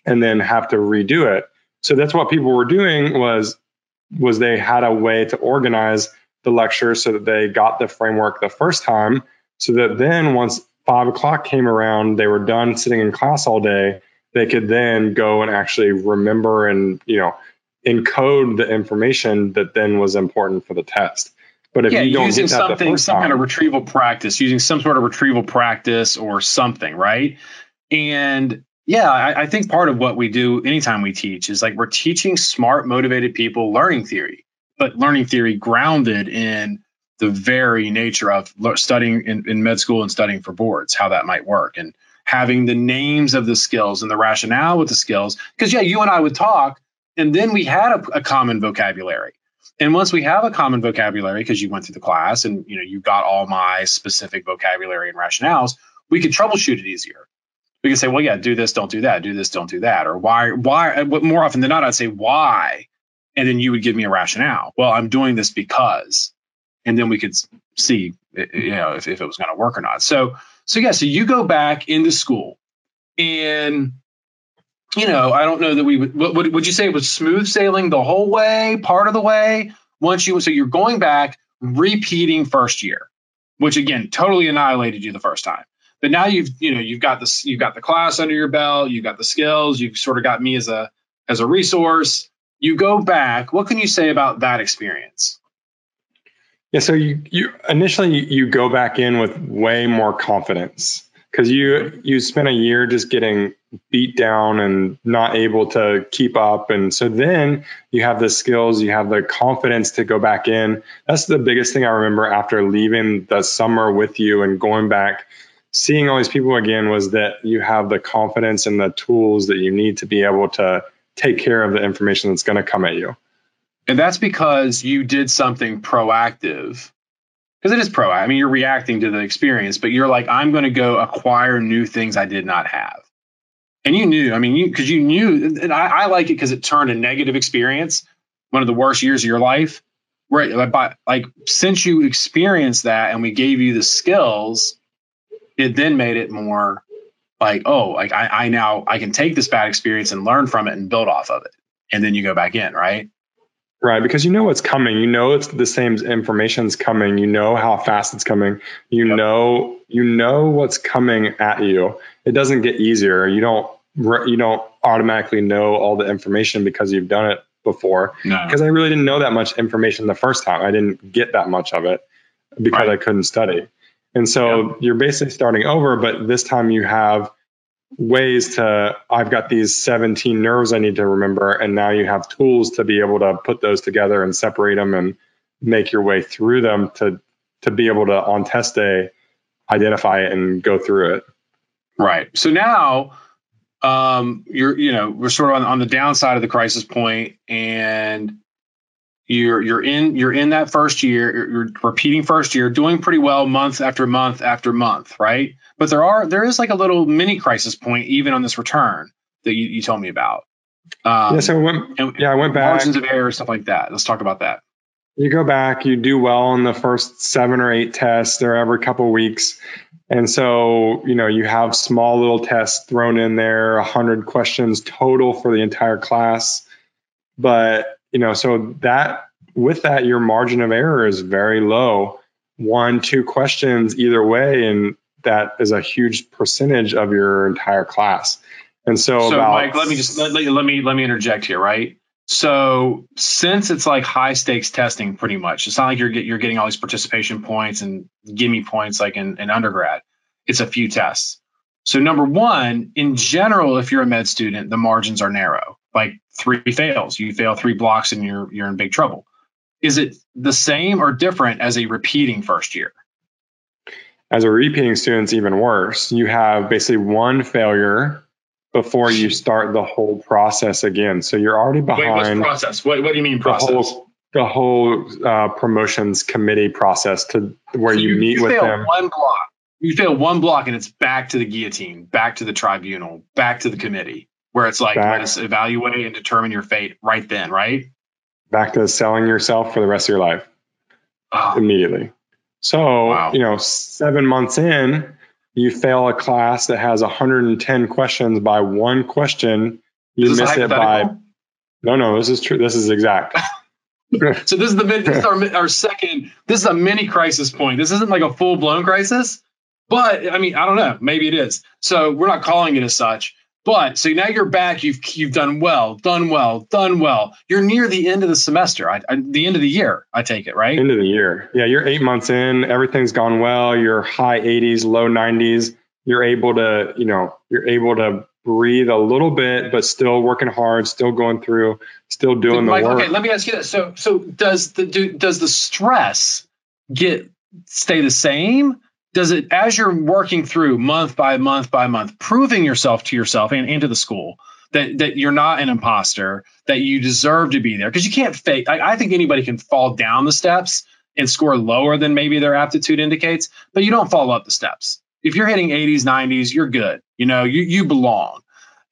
and then have to redo it. So that's what people were doing was was they had a way to organize the lecture so that they got the framework the first time so that then once five o'clock came around they were done sitting in class all day they could then go and actually remember and you know encode the information that then was important for the test but if yeah, you don't using something some time, kind of retrieval practice using some sort of retrieval practice or something right and yeah I, I think part of what we do anytime we teach is like we're teaching smart motivated people learning theory but learning theory grounded in the very nature of studying in, in, med school and studying for boards, how that might work, and having the names of the skills and the rationale with the skills. Because yeah, you and I would talk, and then we had a, a common vocabulary. And once we have a common vocabulary, because you went through the class and you know you got all my specific vocabulary and rationales, we could troubleshoot it easier. We could say, well, yeah, do this, don't do that, do this, don't do that, or why, why. More often than not, I'd say why and then you would give me a rationale. Well, I'm doing this because, and then we could see, you know, if, if it was going to work or not. So, so yeah, so you go back into school, and you know, I don't know that we would. Would, would you say it was smooth sailing the whole way, part of the way? Once you, so you're going back, repeating first year, which again totally annihilated you the first time. But now you've, you know, you've got this, you've got the class under your belt, you've got the skills, you've sort of got me as a as a resource you go back. What can you say about that experience? Yeah, so you, you initially you go back in with way more confidence because you you spent a year just getting beat down and not able to keep up and so then you have the skills you have the confidence to go back in that's the biggest thing i remember after leaving the summer with you and going back seeing all these people again was that you have the confidence and the tools that you need to be able to take care of the information that's going to come at you. And that's because you did something proactive. Because it is proactive. I mean, you're reacting to the experience, but you're like, I'm going to go acquire new things I did not have. And you knew, I mean, you because you knew, and I, I like it because it turned a negative experience, one of the worst years of your life. Right. But like since you experienced that and we gave you the skills, it then made it more like, oh, like I, I now I can take this bad experience and learn from it and build off of it. And then you go back in, right? Right, because you know what's coming. You know it's the same information's coming. You know how fast it's coming. You yep. know you know what's coming at you. It doesn't get easier. You don't you don't automatically know all the information because you've done it before. No. Because I really didn't know that much information the first time. I didn't get that much of it because right. I couldn't study. And so yep. you're basically starting over, but this time you have ways to, I've got these 17 nerves I need to remember. And now you have tools to be able to put those together and separate them and make your way through them to, to be able to on test day identify it and go through it. Right. So now um, you're, you know, we're sort of on, on the downside of the crisis point and you're you're in you're in that first year you're, repeating first year doing pretty well month after month after month right but there are there is like a little mini crisis point even on this return that you, you told me about um, yeah so I went, and, yeah I went back margins of error stuff like that let's talk about that you go back, you do well in the first seven or eight tests. They're every couple of weeks. And so, you know, you have small little tests thrown in there, 100 questions total for the entire class. But, you know, so that with that, your margin of error is very low. One, two questions either way. And that is a huge percentage of your entire class. And so, so about, Mike, let me just let, let me let me interject here, right? So since it's like high stakes testing, pretty much, it's not like you're get, you're getting all these participation points and gimme points like in, in undergrad. It's a few tests. So number one, in general, if you're a med student, the margins are narrow. Like three fails, you fail three blocks and you're you're in big trouble. Is it the same or different as a repeating first year? As a repeating student, it's even worse. You have basically one failure before you start the whole process again. So you're already behind. Wait, what's process? What, what do you mean process? The whole, the whole uh, promotions committee process to where so you, you, meet you with fail them. One block. You fail one block and it's back to the guillotine, back to the tribunal, back to the committee, where it's like Back- let us evaluate and determine your fate right then, right? Back to selling yourself for the rest of your life Oh, immediately. So, Wow. you know, seven months in, you fail a class that has 110 questions by one question. You miss it by no, no. This is true. This is exact. So this is the this is our, our second. This is a mini crisis point. This isn't like a full blown crisis, but I mean I don't know. Maybe it is. So we're not calling it as such. But so now you're back. You've you've done well, done well, done well. You're near the end of the semester. I, I, the end of the year. I take it right. End of the year. Yeah, you're eight months in. Everything's gone well. You're high 80s, low 90s. You're able to, you know, you're able to breathe a little bit, but still working hard, still going through, still doing the work. okay, let me ask you this. So so does the do, does the stress get stay the same? Does it as you're working through month by month by month, proving yourself to yourself and, and to the school that that you're not an imposter, that you deserve to be there? Because you can't fake. I, I think anybody can fall down the steps and score lower than maybe their aptitude indicates, but you don't fall up the steps. If you're hitting 80s, 90s, you're good. You know, you you belong.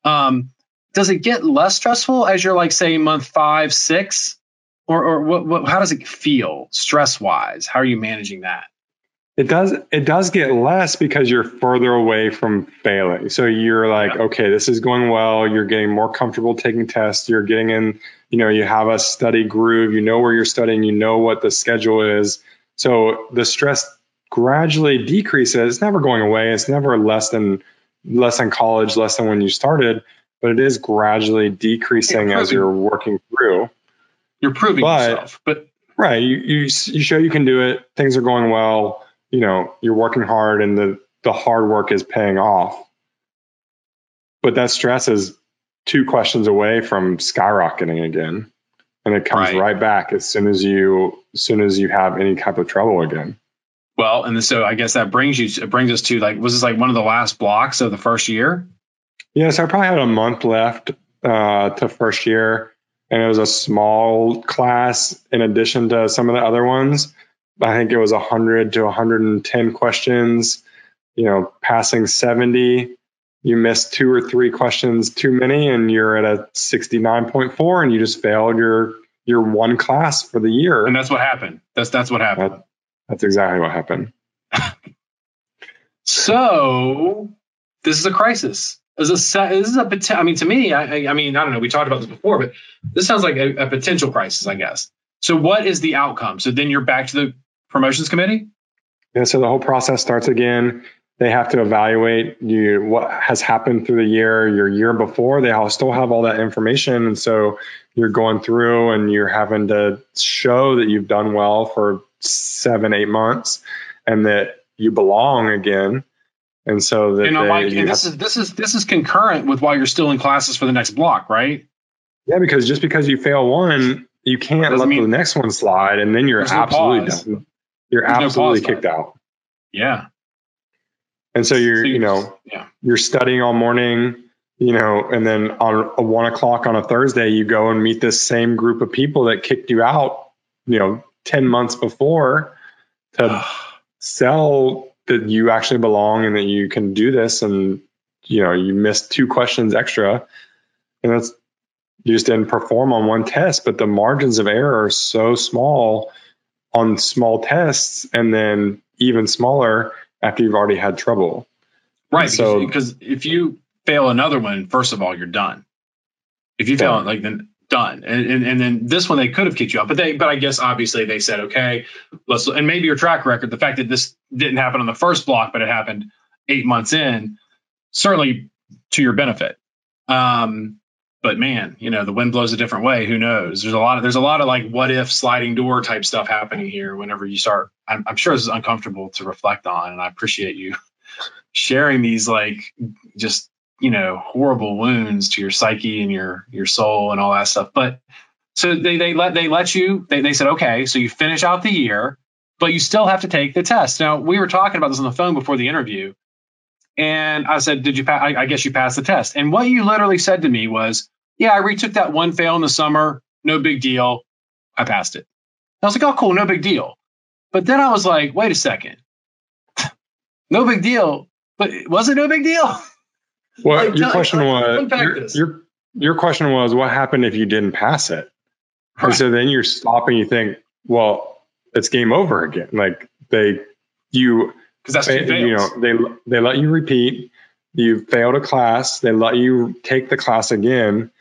Um, does it get less stressful as you're like say month five, six, or or what? what how does it feel stress wise? How are you managing that? It does it does get less because you're further away from failing. So you're like, Yeah. okay, this is going well. You're getting more comfortable taking tests. You're getting in, you know, you have a study groove. You know where you're studying. You know what the schedule is. So the stress gradually decreases. It's never going away. It's never less than less than college, less than when you started, but it is gradually decreasing as you're working through. You're proving But- yourself, but Right. You, you you show you can do it. Things are going well. You know, you're working hard, and the the hard work is paying off. But that stress is two questions away from skyrocketing again, and it comes Right. right, back as soon as you as soon as you have any type of trouble again. well, and so I guess that brings you it brings us to like was this like one of the last blocks of the first year? Yeah. So I probably had a month left uh, to first year, and it was a small class in addition to some of the other ones. I think it was 100 to 110 questions. You know, passing 70, you missed two or three questions too many, and you're at a 69.4, and you just failed your your one class for the year. And that's what happened. That's that's what happened. That's exactly what happened. So this is a crisis. This is a this is a I mean, to me, I, I- I mean, I don't know. We talked about this before, but this sounds like a, a potential crisis, I guess. So what is the outcome? So then you're back to the promotions committee. Yeah, so the whole process starts again. They have to evaluate you what has happened through the year, your year before. They all still have all that information, and so you're going through and you're having to show that you've done well for seven, eight months, and that you belong again. And so that And I'm they, like, you and this is this is this is concurrent with while you're still in classes for the next block, right? yeah, because just because you fail one, you can't let mean- the next one slide, and then you're no absolutely done. You're There's absolutely pause kicked out. Yeah. And so you're, So you know, yeah. you're studying all morning, you know, and then on a one o'clock on a Thursday, you go and meet this same group of people that kicked you out, you know, 10 months before to sell that you actually belong and that you can do this. And, you know, you missed two questions extra. And that's, you just didn't perform on one test, but the margins of error are so small on small tests and then even smaller after you've already had trouble. Right. So, because if you fail another one, first of all, you're done. If you fail, like then done. And, and, and then this one they could have kicked you out, but they but I guess obviously they said okay, let's and maybe your track record, the fact that this didn't happen on the first block, but it happened eight months in, certainly to your benefit. Um, but man, you know the wind blows a different way. Who knows? There's a lot of there's a lot of like what if sliding door type stuff happening here. Whenever you start, I'm, I'm sure this is uncomfortable to reflect on, and I appreciate you sharing these like just you know horrible wounds to your psyche and your your soul and all that stuff but so they they let they let you they, they said okay so you finish out the year but you still have to take the test now we were talking about this on the phone before the interview and i said did you pass I, I guess you passed the test. And what you literally said to me was yeah i retook that one fail in the summer. No big deal. I passed it. I was like oh cool. No big deal. But then i was like wait a second. No big deal. But was it no big deal? Well, like, your question was your, your, your question was what happened if you didn't pass it? Right. And so then you're stopping. You think, well, it's game over again. Like they, you, because that's they, you know they they let you repeat. You failed a class. They let you take the class again.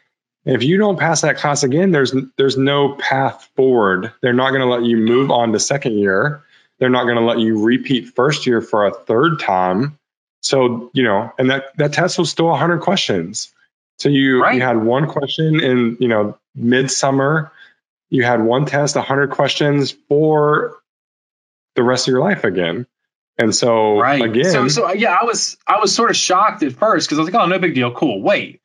If you don't pass that class again, there's there's no path forward. They're not going to let you move on to second year. They're not going to let you repeat first year for a third time. So, you know, and that, that test was still 100 questions. So you, right. you had one question in, you know, midsummer, you had one test, 100 questions for the rest of your life again. And so right. again, so, so yeah, I was, I was sort of shocked at first because I was like, oh, no big deal. Cool. Wait,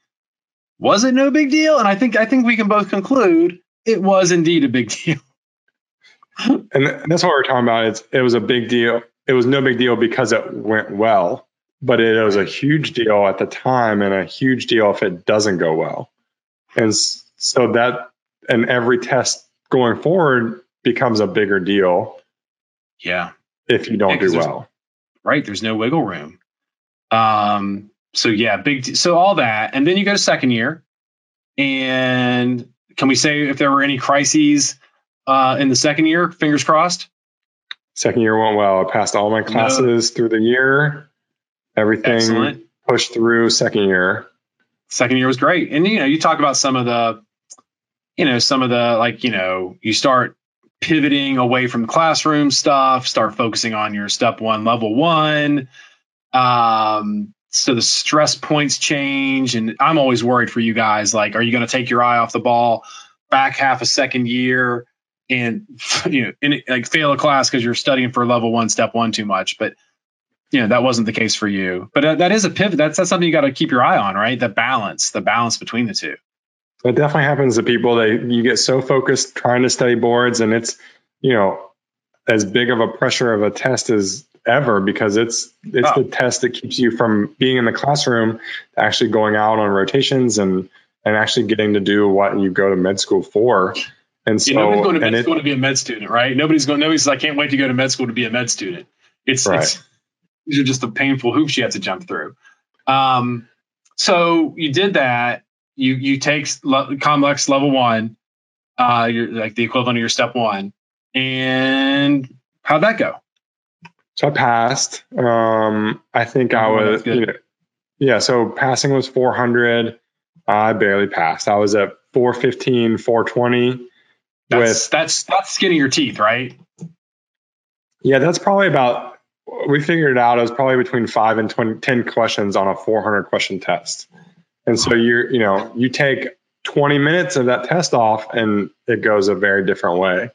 was it no big deal? And I think, I think we can both conclude it was indeed a big deal. and that's what we're talking about. It's, it was a big deal. It was no big deal because it went well but it was a huge deal at the time and a huge deal if it doesn't go well. And so that, and every test going forward becomes a bigger deal. Yeah. If you don't yeah, do well. Right. There's no wiggle room. Um, so yeah, big, so all that. And then you go to second year. And can we say if there were any crises uh, in the second year? Fingers crossed. Second year went well. I passed all my classes no. through the year. Everything Excellent. pushed through second year. Second year was great. And you know, you talk about some of the, you know, some of the like, you know, you start pivoting away from classroom stuff, start focusing on your step one, level one. Um, so the stress points change. And I'm always worried for you guys. Like, are you going to take your eye off the ball back half a second year and, you know, in, like fail a class because you're studying for level one, step one too much? But you know that wasn't the case for you but uh, that is a pivot that's, that's something you got to keep your eye on right the balance the balance between the two it definitely happens to people they you get so focused trying to study boards and it's you know as big of a pressure of a test as ever because it's it's oh. the test that keeps you from being in the classroom to actually going out on rotations and and actually getting to do what you go to med school for and so yeah, nobody's going to med school it, to be a med student right nobody's going nobody's i can't wait to go to med school to be a med student it's, right. it's these are just the painful hoops you have to jump through. Um, so you did that. You you take le- COMLEX level one, uh, you're like the equivalent of your step one, and how'd that go? So I passed. Um, I think oh, I was, you know, yeah. So passing was 400. I barely passed. I was at 415, 420. That's, with that's that's skinning your teeth, right? Yeah, that's probably about we figured it out. It was probably between five and 20, 10 questions on a 400 question test. And so you're, you know, you take 20 minutes of that test off and it goes a very different way.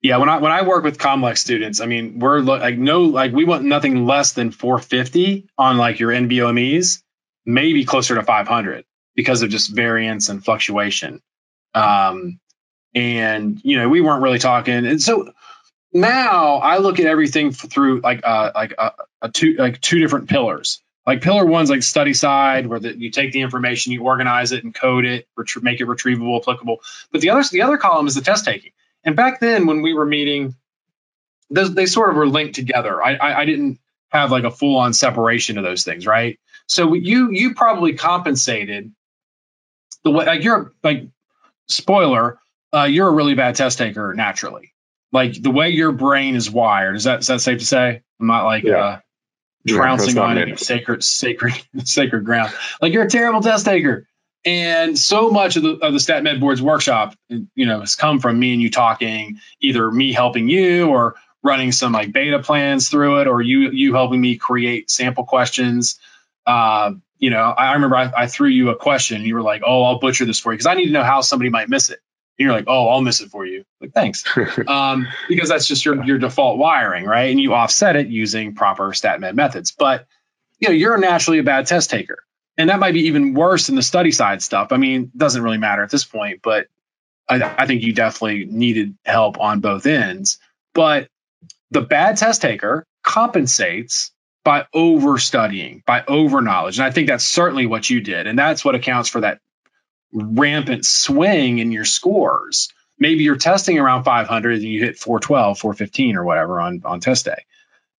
Yeah, when I when I work with COMLEX students, I mean, we're like no like we want nothing less than 450 on like your NBOMEs, maybe closer to 500 because of just variance and fluctuation. Um, and you know, we weren't really talking. And so now I look at everything through like uh, like uh, a, two like two different pillars. Like pillar one's like study side, where the, you take the information, you organize it, and code it, ret- make it retrievable, applicable. But the other the other column is the test taking. And back then, when we were meeting, those, they sort of were linked together. I, I, I didn't have like a full on separation of those things, right? So you you probably compensated the way like you're like spoiler, uh, you're a really bad test taker naturally. Like the way your brain is wired, is that is that safe to say? I'm not like yeah. uh, trouncing yeah, on sacred sacred sacred ground. Like you're a terrible test taker. And so much of the of the StatMed Boards workshop, you know, has come from me and you talking, either me helping you or running some like beta plans through it, or you you helping me create sample questions. Uh, you know, I, I remember I, I, threw you a question and you were like, "Oh, I'll butcher this for you because I need to know how somebody might miss it." And you're like, "Oh, I'll miss it for you." Like, thanks, um, because that's just your your default wiring, right? And you offset it using proper StatMed methods. But you know, you're naturally a bad test taker, and that might be even worse than the study side stuff. I mean, doesn't really matter at this point, but I, I think you definitely needed help on both ends. But the bad test taker compensates by over studying, by over knowledge. And I think that's certainly what you did. And that's what accounts for that rampant swing in your scores. Maybe you're testing around 500 and you hit 412, 415 or whatever on, on test day.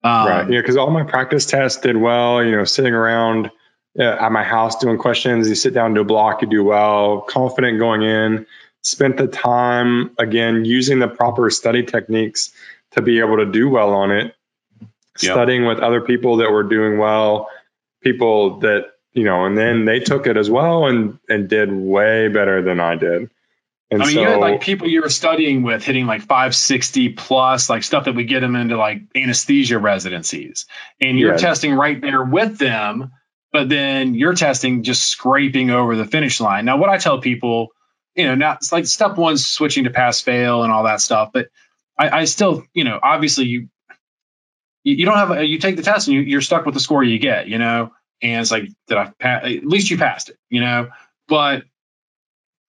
Um, right. Yeah. Cause all my practice tests did well, you know, sitting around uh, at my house doing questions, you sit down to a block, you do well, confident going in, spent the time again, using the proper study techniques to be able to do well on it yep. studying with other people that were doing well, people that, you know, and then they took it as well and, and did way better than I did. And I mean, so, you had like people you were studying with hitting like 560 plus, like stuff that would get them into like anesthesia residencies. And you're yeah. testing right there with them, but then you're testing just scraping over the finish line. Now, what I tell people, you know, now it's like step one, switching to pass fail and all that stuff, but I, I still, you know, obviously you you, you don't have a, you take the test and you, you're stuck with the score you get, you know, and it's like, did I pass? At least you passed it, you know, but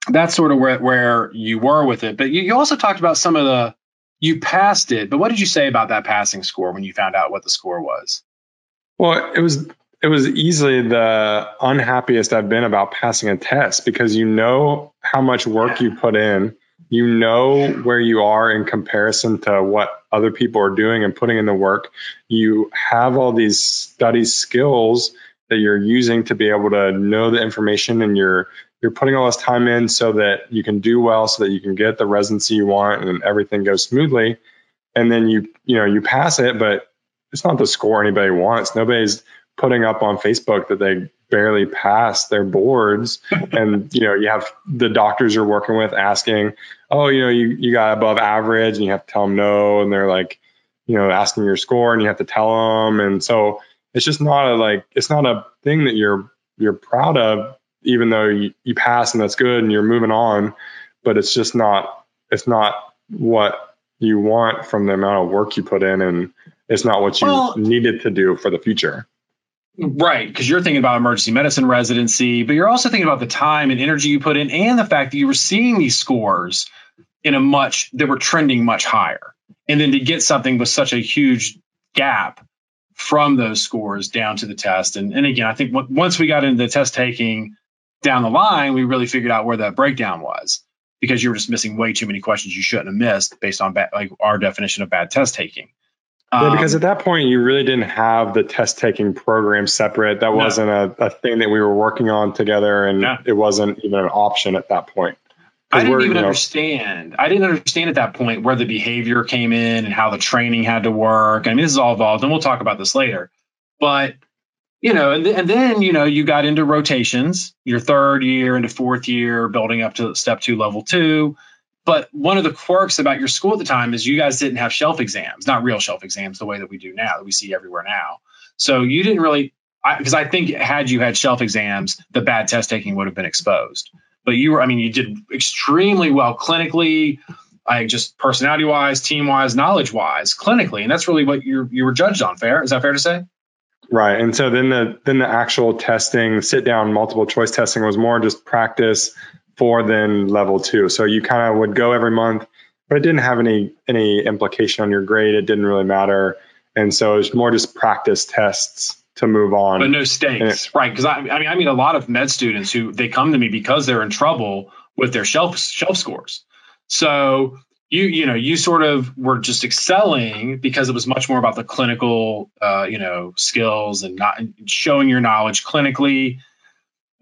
that's sort of where, where you were with it. But you, you also talked about some of the, you passed it, but what did you say about that passing score when you found out what the score was? Well, it was it was easily the unhappiest I've been about passing a test because you know how much work you put in you know where you are in comparison to what other people are doing and putting in the work. You have all these study skills that you're using to be able to know the information and you're you're putting all this time in so that you can do well so that you can get the residency you want and everything goes smoothly. And then you you know you pass it but it's not the score anybody wants. Nobody's putting up on facebook that they barely pass their boards. And you know you have the doctors you're working with asking oh you know you, you got above average and you have to tell them no and they're like you know asking your score and you have to tell them. And so it's just not a like it's not a thing that you're you're proud of even though you, you pass and that's good and you're moving on but it's just not it's not what you want from the amount of work you put in and it's not what you well, needed to do for the future. Right, because you're thinking about emergency medicine residency, but you're also thinking about the time and energy you put in, and the fact that you were seeing these scores in a much that were trending much higher, and then to get something with such a huge gap from those scores down to the test. And and again, I think w- once we got into the test taking down the line, we really figured out where that breakdown was because you were just missing way too many questions you shouldn't have missed based on ba- like our definition of bad test taking. Yeah, because um, at that point you really didn't have the test taking program separate. That no. wasn't a, a thing that we were working on together, and no. it wasn't even an option at that point. I didn't even understand. I didn't understand at that point where the behavior came in and how the training had to work. I mean, this is all involved, and we'll talk about this later. But you know, and, th- and then you know you got into rotations, your third year into fourth year, building up to step two, level two. But one of the quirks about your school at the time is you guys didn't have shelf exams, not real shelf exams the way that we do now, that we see everywhere now. So you didn't really, because I, I, think had you had shelf exams, the bad test taking would have been exposed. But you were, I mean, you did extremely well clinically, I just personality wise, team wise, knowledge wise, clinically, and that's really what you you were judged on. Fair is that fair to say? Right, and so then the then the actual testing, sit down multiple choice testing was more just practice for then level two. So you kind of would go every month, but it didn't have any any implication on your grade. It didn't really matter, and so it was more just practice tests to move on. But no stakes, it, right? Because I, I mean, I mean, a lot of med students who they come to me because they're in trouble with their shelf shelf scores. So you you know you sort of were just excelling because it was much more about the clinical uh, you know skills and not showing your knowledge clinically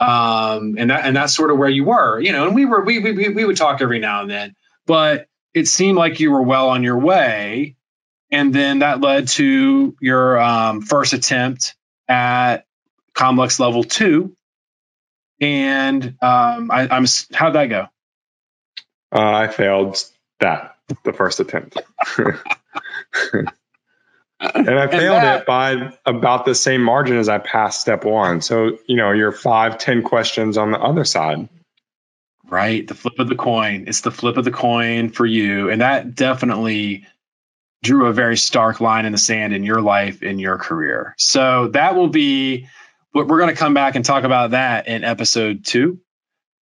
um, and that and that's sort of where you were, you know. And we were we we we would talk every now and then, but it seemed like you were well on your way, and then that led to your um, first attempt at COMLEX level two, and um, I, am how'd that go? Uh, I failed that the first attempt. and I failed and that, it by about the same margin as I passed step one. So, you know, you're five, ten questions on the other side. Right. The flip of the coin. It's the flip of the coin for you. And that definitely drew a very stark line in the sand in your life, in your career. So that will be what we're going to come back and talk about that in episode two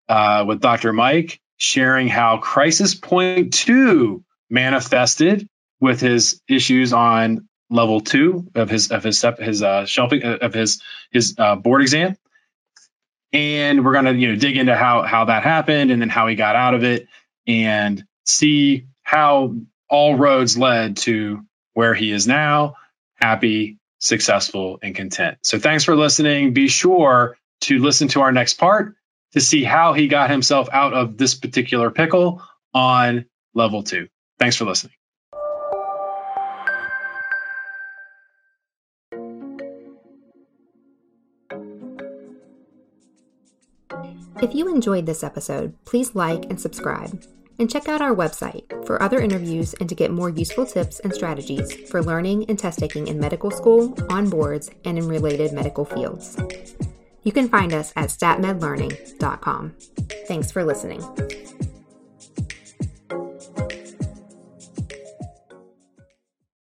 uh, with Dr. Mike sharing how crisis point two manifested with his issues on level two of his of his his uh, shelving uh, of his his uh, board exam, and we're gonna you know dig into how how that happened and then how he got out of it and see how all roads led to where he is now, happy, successful, and content. So thanks for listening. Be sure to listen to our next part to see how he got himself out of this particular pickle on level two. Thanks for listening. If you enjoyed this episode, please like and subscribe. And check out our website for other interviews and to get more useful tips and strategies for learning and test taking in medical school, on boards, and in related medical fields. You can find us at statmedlearning.com. Thanks for listening.